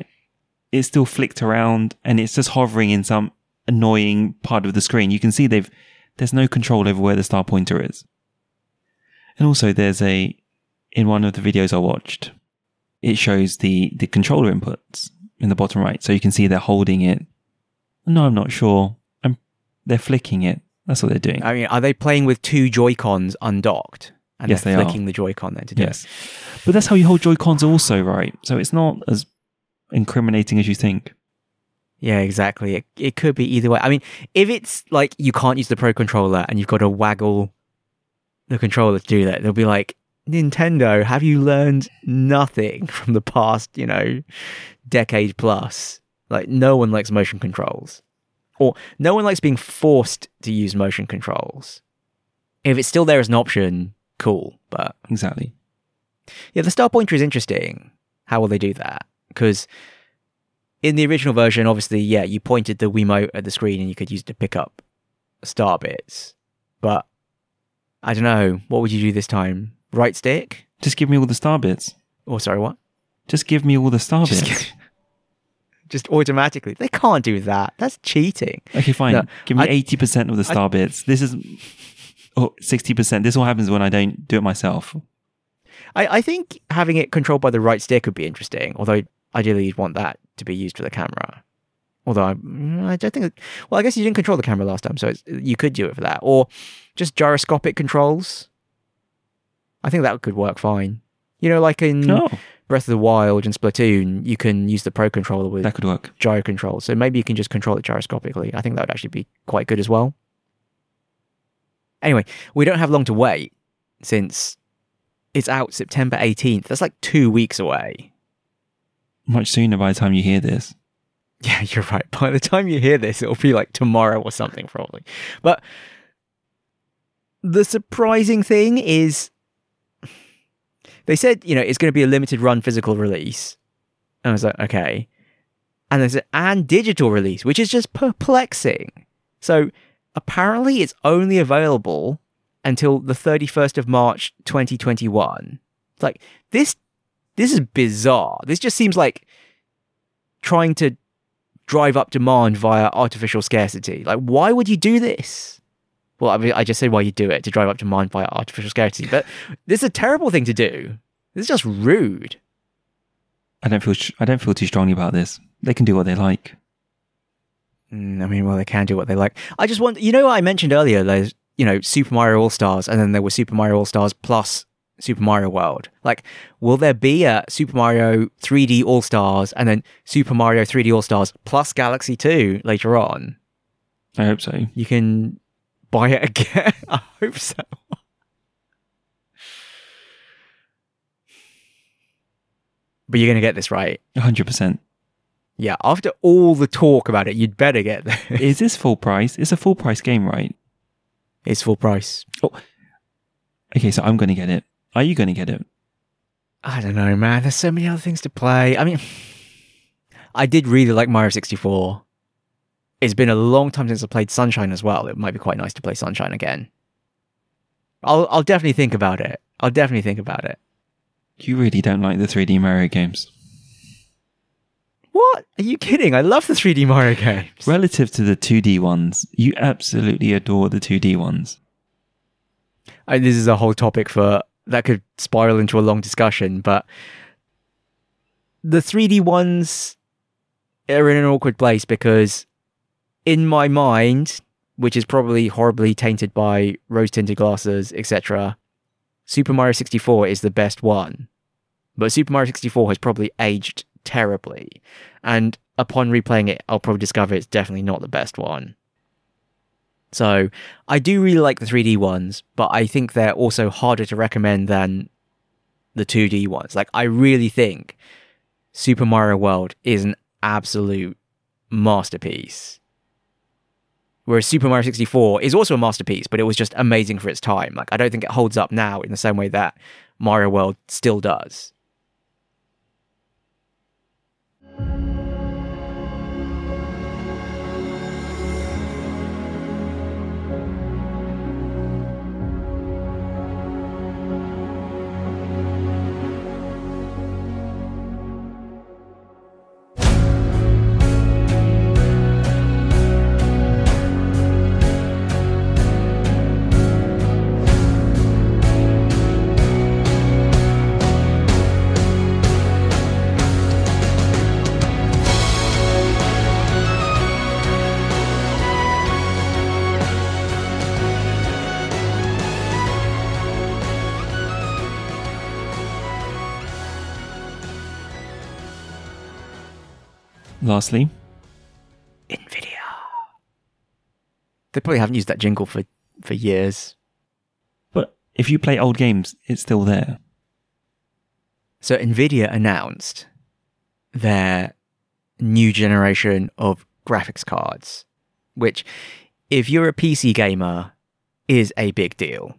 is still flicked around and it's just hovering in some annoying part of the screen. You can see they've there's no control over where the star pointer is. And also there's a in one of the videos I watched, it shows the the controller inputs in the bottom right. So you can see they're holding it. No, I'm not sure. I'm, they're flicking it. That's what they're doing. I mean, are they playing with two Joy Cons undocked? And Yes, they're they are. flicking the Joy-Con then to do it? yes. But that's how you hold Joy Cons also, right? So it's not as incriminating as you think. Yeah, exactly. It, it could be either way. I mean, if it's like you can't use the Pro controller and you've got to waggle the controller to do that, they'll be like, Nintendo, have you learned nothing [laughs] from the past, you know, decade plus? Like, no one likes motion controls. Or no one likes being forced to use motion controls. If it's still there as an option, cool. But Exactly. yeah, the star pointer is interesting. How will they do that? Because in the original version, obviously, yeah, you pointed the Wiimote at the screen and you could use it to pick up star bits. But I don't know. What would you do this time? Right stick? Just give me all the star bits. Oh, sorry, what? Just give me all the star Just bits. give- [laughs] Just automatically. They can't do that. That's cheating. Okay, fine. No, Give me I- eighty percent of the star bits. This is oh, 60 percent. This all happens when I don't do it myself. I, I think having it controlled by the right stick would be interesting, although ideally you'd want that to be used for the camera. Although I, mm, I don't think. Well, I guess you didn't control the camera last time, so it's, you could do it for that, or just gyroscopic controls. I think that could work fine. You know, like in No, Breath of the Wild and Splatoon, you can use the Pro controller with that could work. gyro control. So maybe you can just control it gyroscopically. I think that would actually be quite good as well. Anyway, we don't have long to wait since it's out September 18th. That's like two weeks away. Much sooner by the time you hear this. [laughs] Yeah, you're right. By the time you hear this, it'll be like tomorrow or something, probably. But the surprising thing is they said, you know, it's going to be a limited run physical release. And I was like, okay. And they said, and digital release, which is just perplexing. So apparently it's only available until the 31st of March 2021. It's like this this is bizarre. This just seems like trying to drive up demand via artificial scarcity. Like, why would you do this? Well, I mean, I just say why you do it to drive up demand via artificial scarcity, but this is a terrible thing to do. This is just rude. I don't feel. I don't feel too strongly about this. They can do what they like. Mm, I mean, well, they can do what they like. I just want, you know, what I mentioned earlier. There's, you know, Super Mario All Stars, and then there was Super Mario All Stars plus Super Mario World. Like, will there be a Super Mario 3D All Stars and then Super Mario 3D All Stars plus Galaxy 2 later on? I hope so. You can buy it again. [laughs] I hope so. But you're going to get this right. hundred percent. Yeah, after all the talk about it, you'd better get this. [laughs] Is this full price? It's a full price game, right? It's full price. Oh. Okay, so I'm going to get it. Are you going to get it? I don't know, man. There's so many other things to play. I mean, [sighs] I did really like Mario 64. It's been a long time since I played Sunshine as well. It might be quite nice to play Sunshine again. I'll I'll definitely think about it. I'll definitely think about it. You really don't like the 3D Mario games. What? Are you kidding? I love the 3D Mario [laughs] games. Relative to the 2D ones, you absolutely adore the 2D ones. I, this is a whole topic for that could spiral into a long discussion, but the 3D ones are in an awkward place because, in my mind, which is probably horribly tainted by rose tinted glasses, etc., Super Mario 64 is the best one. But Super Mario 64 has probably aged terribly. And upon replaying it, I'll probably discover it's definitely not the best one. So I do really like the 3D ones, but I think they're also harder to recommend than the 2D ones. Like I really think Super Mario World is an absolute masterpiece. Whereas Super Mario 64 is also a masterpiece, but it was just amazing for its time. Like I don't think it holds up now in the same way that Mario World still does. Lastly, Nvidia. They probably haven't used that jingle for for years. but if you play old games, it's still there. So Nvidia announced their new generation of graphics cards, which, if you're a PC gamer, is a big deal.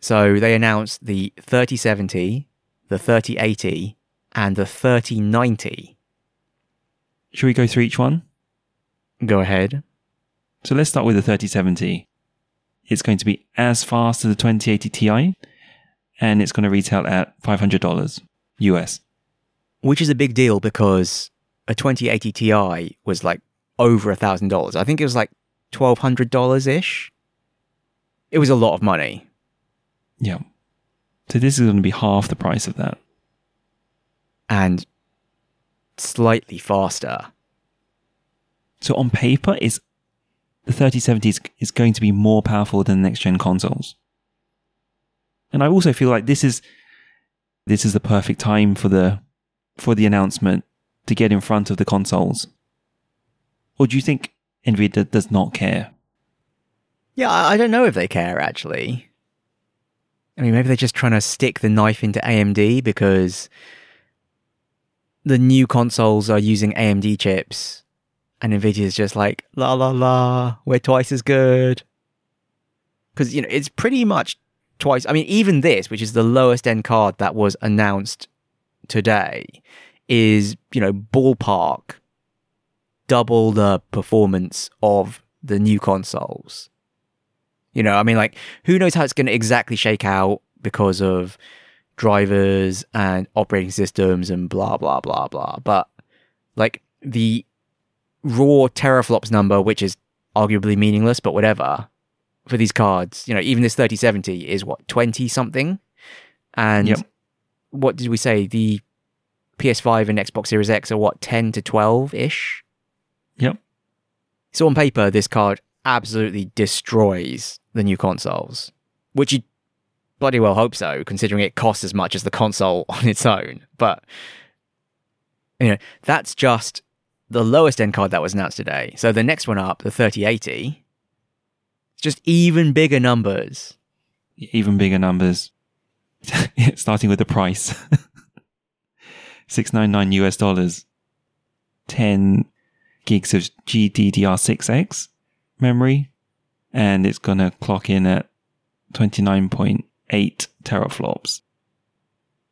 So they announced the 3070, the 3080, and the 3090. Should we go through each one? Go ahead. So let's start with the 3070. It's going to be as fast as the 2080 Ti, and it's going to retail at $500 US. Which is a big deal because a 2080 Ti was like over a thousand dollars. I think it was like twelve hundred dollars ish. It was a lot of money. Yeah. So this is going to be half the price of that. and slightly faster. So on paper, is the 3070 is, is going to be more powerful than the next gen consoles. And I also feel like this is this is the perfect time for the for the announcement to get in front of the consoles. Or do you think Nvidia does not care? Yeah, I I don't know if they care actually. I mean, maybe they're just trying to stick the knife into AMD because the new consoles are using AMD chips, and Nvidia's just like la la la, we're twice as good. Because you know it's pretty much twice. I mean, even this, which is the lowest end card that was announced today, is you know ballpark double the performance of the new consoles. You know, I mean, like, who knows how it's going to exactly shake out because of drivers and operating systems and blah, blah, blah, blah. But, like, the raw teraflops number, which is arguably meaningless, but whatever, for these cards, you know, even this 3070 is what, 20 something? And Yep. what did we say? The PS5 and Xbox Series X are what, 10 to 12 ish? Yep. So on paper, this card absolutely destroys the new consoles, which you bloody well hope so, considering it costs as much as the console [laughs] on its own. But you know, that's just the lowest end card that was announced today. So the next one up, the 3080, it's just even bigger numbers. Even bigger numbers. [laughs] Starting with the price. [laughs] 699 US dollars. 10 gigs of GDDR6X memory. And it's going to clock in at 29.8 teraflops.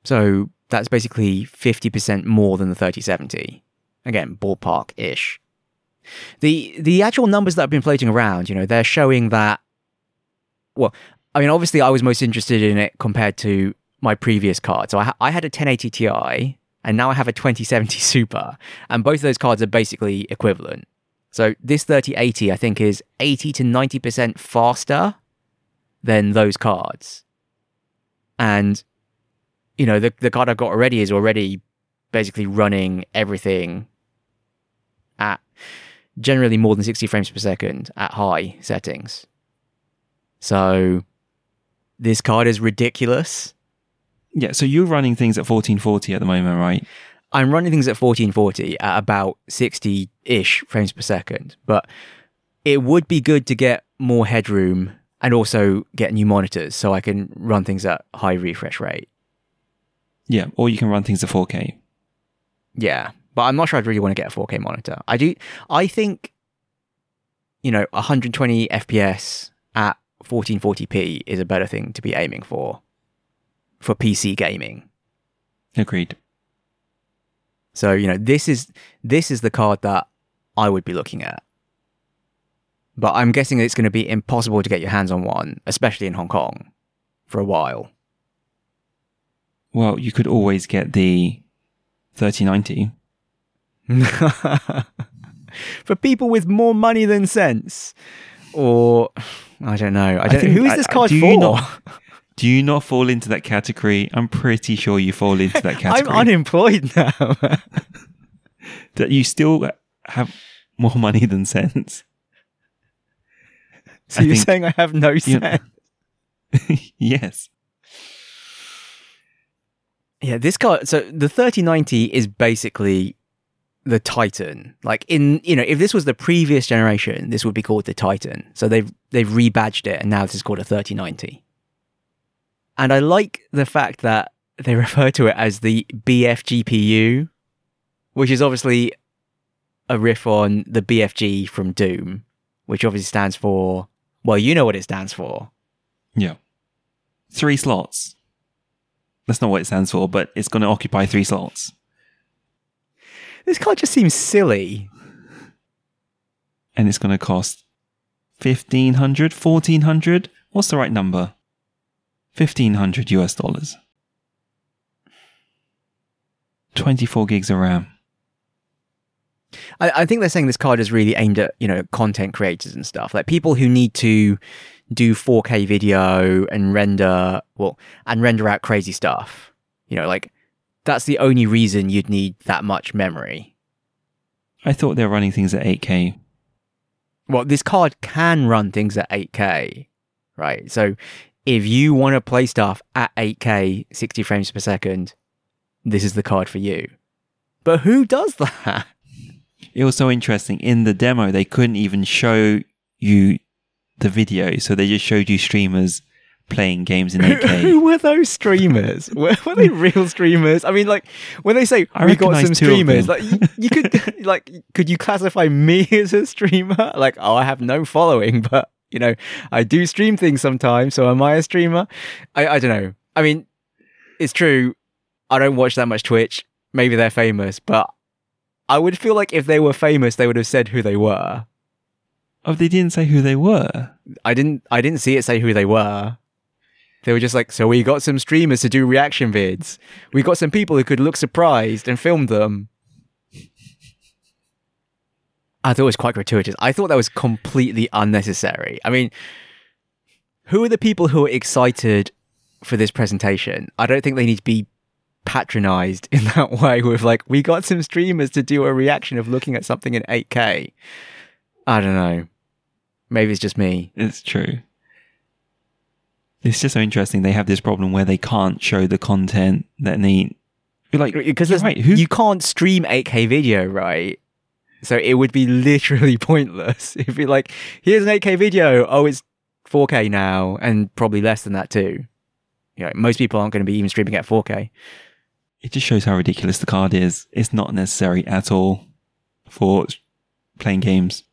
So that's basically 50% more than the 3070. Again, ballpark ish. The the actual numbers that have been floating around, you know, they're showing that well, I mean, obviously I was most interested in it compared to my previous card. So I, ha- I had a 1080 Ti and now I have a 2070 [laughs] Super, and both of those cards are basically equivalent. So this 3080 I think is 80 to 90% faster than those cards. And you know, the the card I've got already is already basically running everything at generally more than 60 frames per second at high settings. So this card is ridiculous. Yeah, so you're running things at 1440 at the moment, right? I'm running things at 1440 at about 60 ish frames per second, but it would be good to get more headroom and also get new monitors so I can run things at high refresh rate. Yeah, or you can run things at 4K. Yeah, but I'm not sure I'd really want to get a 4K monitor. I do. I think, you know, 120 FPS at 1440p is a better thing to be aiming for for PC gaming. Agreed. So you know, this is this is the card that I would be looking at. But I'm guessing it's going to be impossible to get your hands on one, especially in Hong Kong, for a while. Well, you could always get the 3090. [laughs] for people with more money than sense, or I don't know. I don't. think- who is I- this I- card do for? you not- Do you not fall into that category? I'm pretty sure you fall into that [laughs] category. I'm unemployed now. [laughs] that you still have more money than sense. So I you're saying I have no sense? [laughs] yes. Yeah, this card. So the 3090 is basically the Titan. Like in you know, if this was the previous generation, this would be called the Titan. So they've they've rebadged it, and now this is called a 3090. And I like the fact that they [laughs] refer to it as the BF GPU, which is obviously a riff on the BFG from Doom, which obviously stands for well, you know what it stands for. Yeah. Three slots. That's not what it stands for, but it's going to occupy three slots. This card just seems silly. And it's going to cost 1500 1400 What's the right number? 1500 US dollars. 24 gigs of RAM. I, I think they're saying this card is really aimed at you know content creators and stuff like people who need to do 4K video and render well and render out crazy stuff. You know, like that's the only reason you'd need that much memory. I thought they were running things at 8K. Well, this card can run things at 8K, right? So if you want to play stuff at 8K, 60 frames per second, this is the card for you. But who does [laughs] that? It was so interesting. In the demo, they couldn't even show you the video, so they just showed you streamers playing games in 8K. [laughs] Who were those streamers? [laughs] were, were they real streamers? I mean, like when they say I we got some streamers, like you, you could, [laughs] like, could you classify me as a streamer? Like, oh, I have no following, but you know, I do stream things sometimes. So am I a streamer? I, I don't know. I mean, it's true. I don't watch that much Twitch. Maybe they're famous, but I would feel like if they were famous, they would have said who they were. Oh, they didn't say who they were. I didn't. I didn't see it say who they were. They were just like, so we got some streamers to do reaction vids. We got some people who could look surprised and film them. I thought it was quite gratuitous. I thought that was completely unnecessary. I mean, who are the people who are excited for this presentation? I don't think they need to be patronized [laughs] in that way with like, we got some streamers to do a reaction of looking at something in 8K. I don't know. Maybe it's just me. It's true. It's just so interesting. They have this problem where they can't show the content that they. Like, because right. Who you can't stream 8K video, right? So it would be [laughs] literally pointless if you're like, here's an 8K video. Oh, it's 4K now, and probably less than that too. You know, most people aren't going to be even streaming at 4K. It just shows how ridiculous the card is. It's not necessary at all for playing games,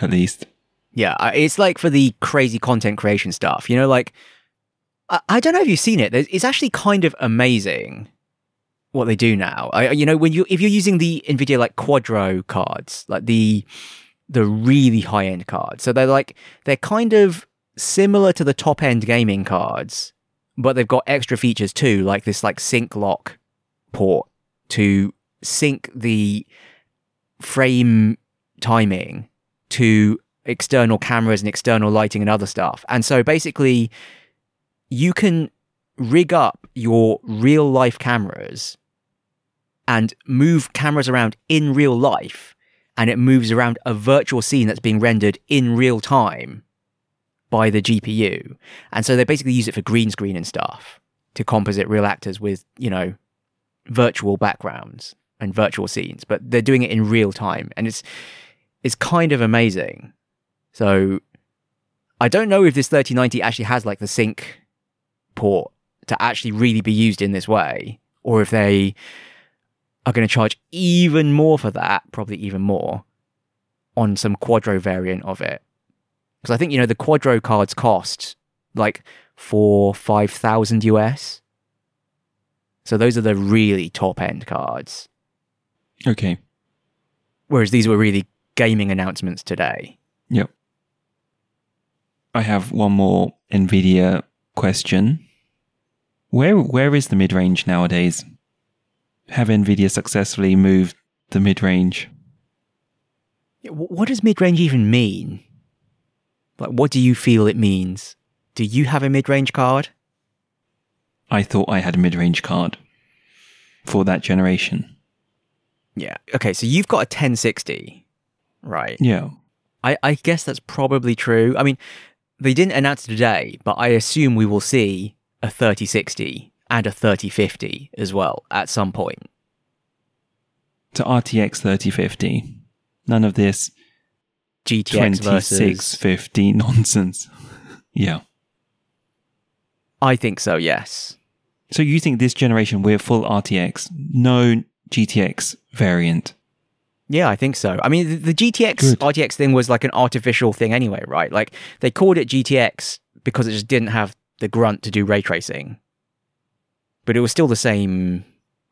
at least. Yeah, it's like for the crazy content creation stuff. You know, like I, I don't know if you've seen it. It's actually kind of amazing what they do now. I, you know, when you if you're using the Nvidia like Quadro cards, like the the really high end cards, so they're like they're kind of similar to the top end gaming cards, but they've got extra features too, like this like sync lock port to sync the frame timing to external cameras and external lighting and other stuff. And so basically, you can rig up your real life cameras and move cameras around in real life, and it moves around a virtual scene that's being rendered in real time by the GPU. And so they basically use it for green screen and stuff to composite real actors with, you know, virtual backgrounds and virtual scenes, but they're doing it in real time. And it's it's kind of amazing. So I don't know if this 3090 actually has like the sync port to actually really be used in this way, or if they are going to charge even more for that, probably even more, on some Quadro variant of it. Because I think, you know, the Quadro cards cost like four, five thousand US. So those are the really top end cards. Okay. Whereas these were really gaming announcements today. Yep. I have one more Nvidia question. Where where is the mid range nowadays? Have Nvidia successfully moved the mid range? What does mid range even mean? Like, what do you feel it means? Do you have a mid range card? I thought I had a mid range card for that generation. Yeah. Okay, so you've got a 1060, right? Yeah. I, I guess that's probably true. I mean, they didn't announce it today, but I assume we will see a 3060 and a 3050 as well at some point. to RTX 3050. None of this GTX versus 2650 [laughs] nonsense. [laughs] yeah. I think so, yes. So you think this generation we're full RTX, no GTX variant? Yeah, I think so. I mean, the, the GTX Good. RTX thing was like an artificial thing anyway, right? Like they called it GTX because it just didn't have the grunt to do ray tracing, but it was still the same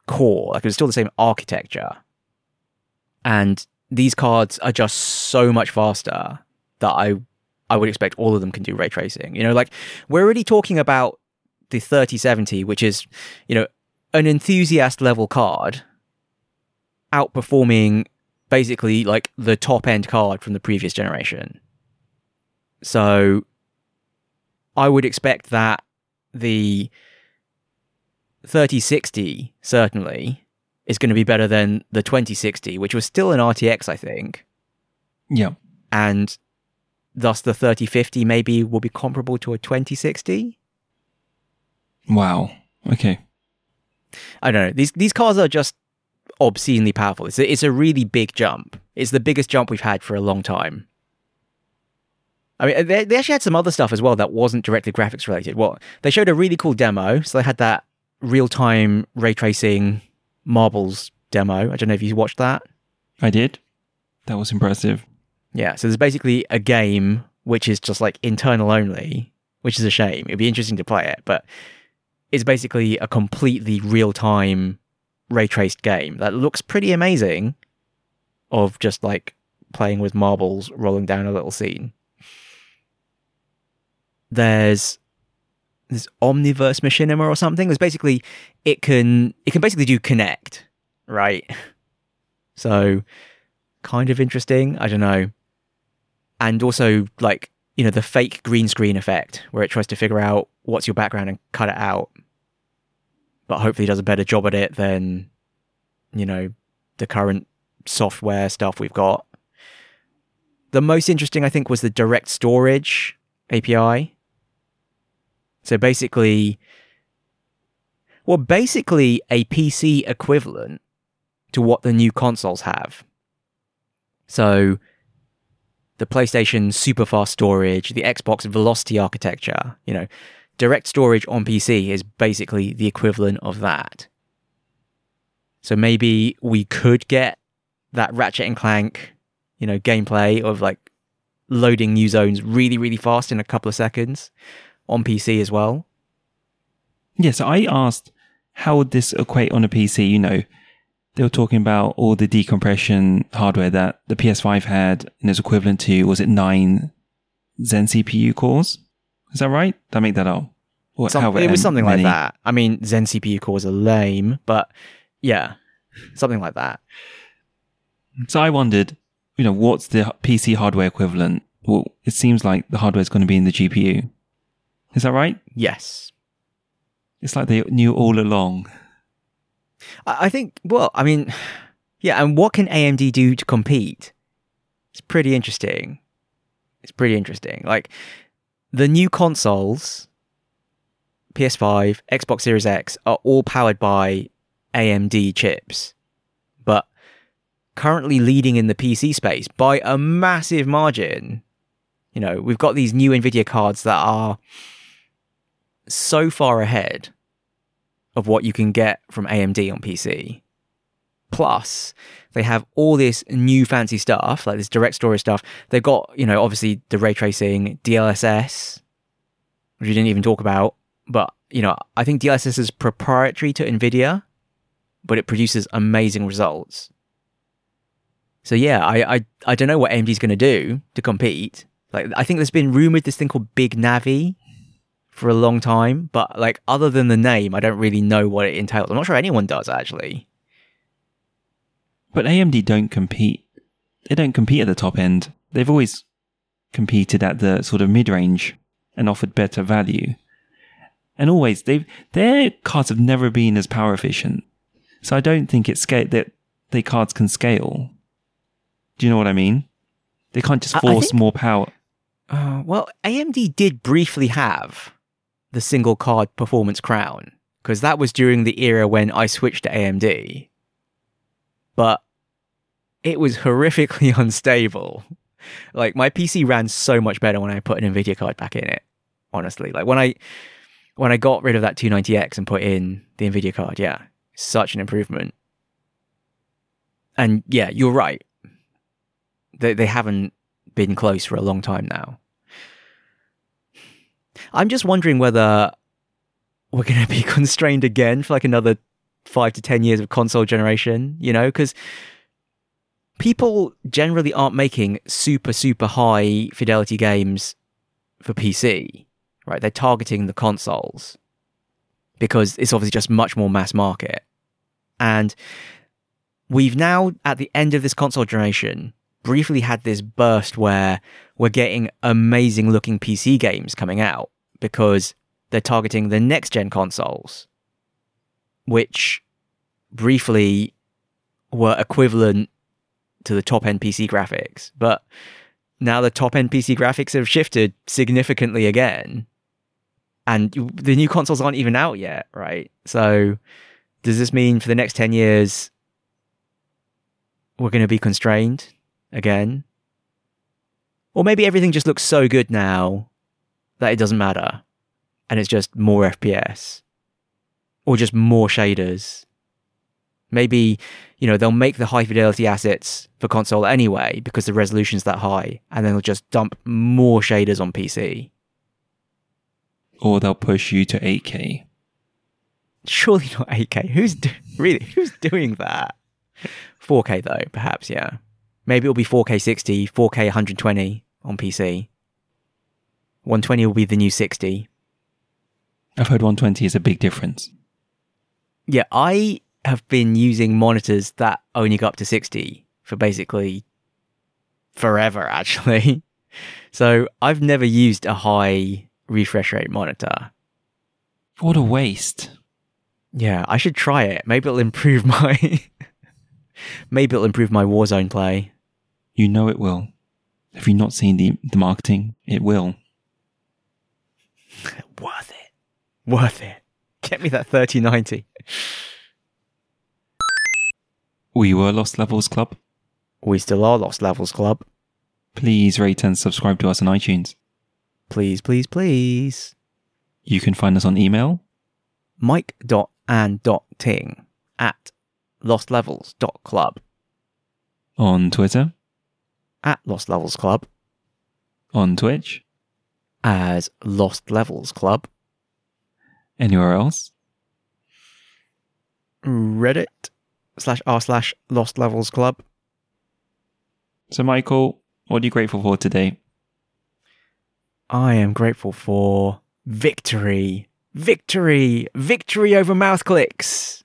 core, like it was still the same architecture. And these cards are just so much faster that I I would expect all of them can do ray tracing. You know, like we're already talking about the 3070, which is, you know, an enthusiast level card outperforming basically like the top end card from the previous generation. So I would expect that the 3060 certainly is going to be better than the 2060, which was still an RTX, I think. Yeah. And thus the 3050 maybe will be comparable to a 2060. Wow. Okay. I don't know. These these cars are just obscenely powerful. It's a, it's a really big jump. It's the biggest jump we've had for a long time. I mean, they, they actually had some other stuff as well that wasn't directly graphics related. Well, they showed a really cool demo. So they had that real time ray tracing marbles demo. I don't know if you watched that. I did. That was impressive. Yeah. So there's basically a game which is just like internal only, which is a shame. It'd be interesting to play it, but it's basically a completely real time ray traced game that looks pretty amazing of just like playing with marbles rolling down a little scene. There's this omniverse machinima or something. There's basically it can it can basically do Kinect, right? [laughs] So kind of interesting. I don't know. And also like, you know, the fake green screen effect where it tries to figure out what's your background and cut it out. But hopefully does a better job at it than, you know, the current software stuff we've got. The most interesting, I think, was the direct storage API. So basically, well, basically a PC equivalent to what the new consoles have. So the PlayStation super fast storage, the Xbox Velocity architecture, you know, direct storage on PC is basically the equivalent of that. So maybe we could get that Ratchet and Clank, you know, gameplay of like loading new zones really, really fast in a couple of seconds on PC as well. Yeah, so I asked how would this equate on a PC? You know, they were talking about all the decompression hardware that the PS5 had and is equivalent to, was it nine Zen CPU cores? Is that right? Did I make that up? Or Some- it was something many- like that. I mean, Zen CPU cores are lame, but yeah, something like that. So I wondered, you know, what's the PC hardware equivalent? Well, it seems like the hardware is going to be in the GPU. Is that right? Yes. It's like they knew all along. I think, well, I mean, yeah, and what can AMD do to compete? It's pretty interesting. It's pretty interesting. Like, the new consoles, PS5, Xbox Series X, are all powered by AMD chips, but currently leading in the PC space by a massive margin. You know, we've got these new NVIDIA cards that are so far ahead of what you can get from AMD on PC. Plus, they have all this new fancy stuff, like this direct storage stuff. They've got, you know, obviously the ray tracing, DLSS, which we didn't even talk about. But, you know, I think DLSS is proprietary to NVIDIA, but it produces amazing results. So yeah, I I, I don't know what AMD's going to do to compete. Like I think there's been rumored this thing called Big Navi for a long time, but like other than the name, I don't really know what it entails. I'm not sure anyone does actually. But AMD don't compete. They don't compete at the top end. They've always competed at the sort of mid range and offered better value. And always they've their cards have never been as power efficient. So I don't think it's scale that their cards can scale. Do you know what I mean? They can't just force think- more power. Uh, well, AMD did briefly have the single card performance crown because that was during the era when I switched to AMD. But it was horrifically [laughs] unstable. Like my PC ran so much better when I put an Nvidia card back in it. Honestly, like when I when I got rid of that 290X and put in the Nvidia card, yeah, such an improvement. And yeah, you're right. They they haven't been close for a long time now. I'm just wondering whether we're going to be [laughs] constrained again for like another five to 10 years of console generation, you know, because people generally aren't making super, super high fidelity games for PC, right? They're targeting the consoles because it's obviously just much more mass market. And we've now, at the end of this console generation, briefly had this burst where we're getting amazing looking PC games coming out because they're targeting the next gen consoles, which briefly were equivalent to the top end PC graphics. But now the top end PC graphics have shifted significantly again. And the new consoles aren't even out yet, right? So, does this mean for the next 10 years, we're going to be constrained again? Or maybe everything just looks so good now that it doesn't matter and it's just more FPS or just more shaders. Maybe, you know, they'll make the high fidelity assets for console anyway because the resolution's that high and then they'll just dump more shaders on PC. Or they'll push you to 8K. Surely not 8K. Who's do- really who's doing that? 4K though, perhaps, yeah. Maybe it'll be 4K 60, 4K 120 on PC. 120 will be the new 60. I've heard 120 is a big difference. Yeah, I have been using monitors that only go up to 60 for basically forever, actually. [laughs] So I've never used a high refresh rate monitor. What a waste. Yeah, I should try it. Maybe it'll improve [laughs] my. Maybe it'll improve my Warzone play. You know it will. Have you not seen the, the marketing? It will. [laughs] Worth it. Worth it. Get me that 3090. We were Lost Levels Club. We still are Lost Levels Club. Please rate and subscribe to us on iTunes. Please, please, please. You can find us on email. Mike.and.ting at lostlevels.club. On Twitter. At Lost Levels Club. On Twitch. As Lost Levels Club. Anywhere else? Reddit slash r slash Lost Levels Club. So, Michael, what are you grateful for today? I am grateful for victory. Victory! Victory over mouth clicks!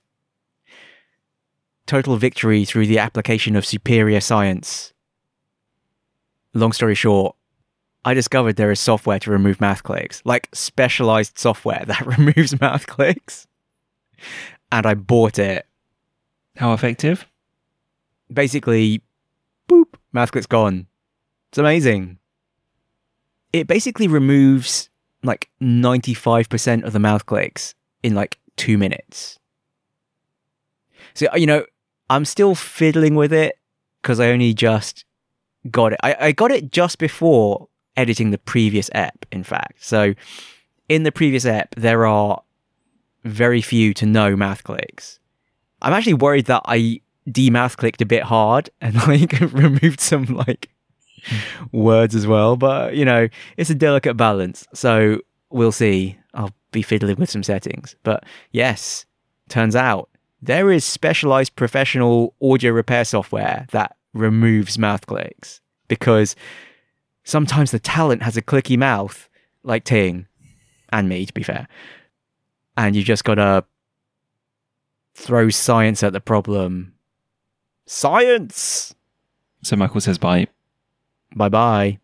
Total victory through the application of superior science. Long story short, I discovered there is software to remove mouth clicks, like specialized software [laughs] that removes mouth clicks. And I bought it. How effective? Basically, boop, mouth clicks gone. It's amazing. It basically removes like 95% of the mouth clicks in like two minutes. So, uh, you know, I'm still fiddling with it because I only just got it. I, I got it just before editing the previous ep, in fact. So, in the previous ep, there are very few to no mouth clicks. I'm actually worried that I demouth clicked a bit hard and [laughs] like [laughs] removed some like words as well. But you know, it's a delicate balance. So we'll see. I'll be fiddling with some settings. But yes, turns out there is specialized professional audio repair software that removes mouth clicks because sometimes the talent has a clicky mouth, like Ting and me, to be fair. And you just gotta throw science at the problem. Science! So, Michael says bye. Bye bye.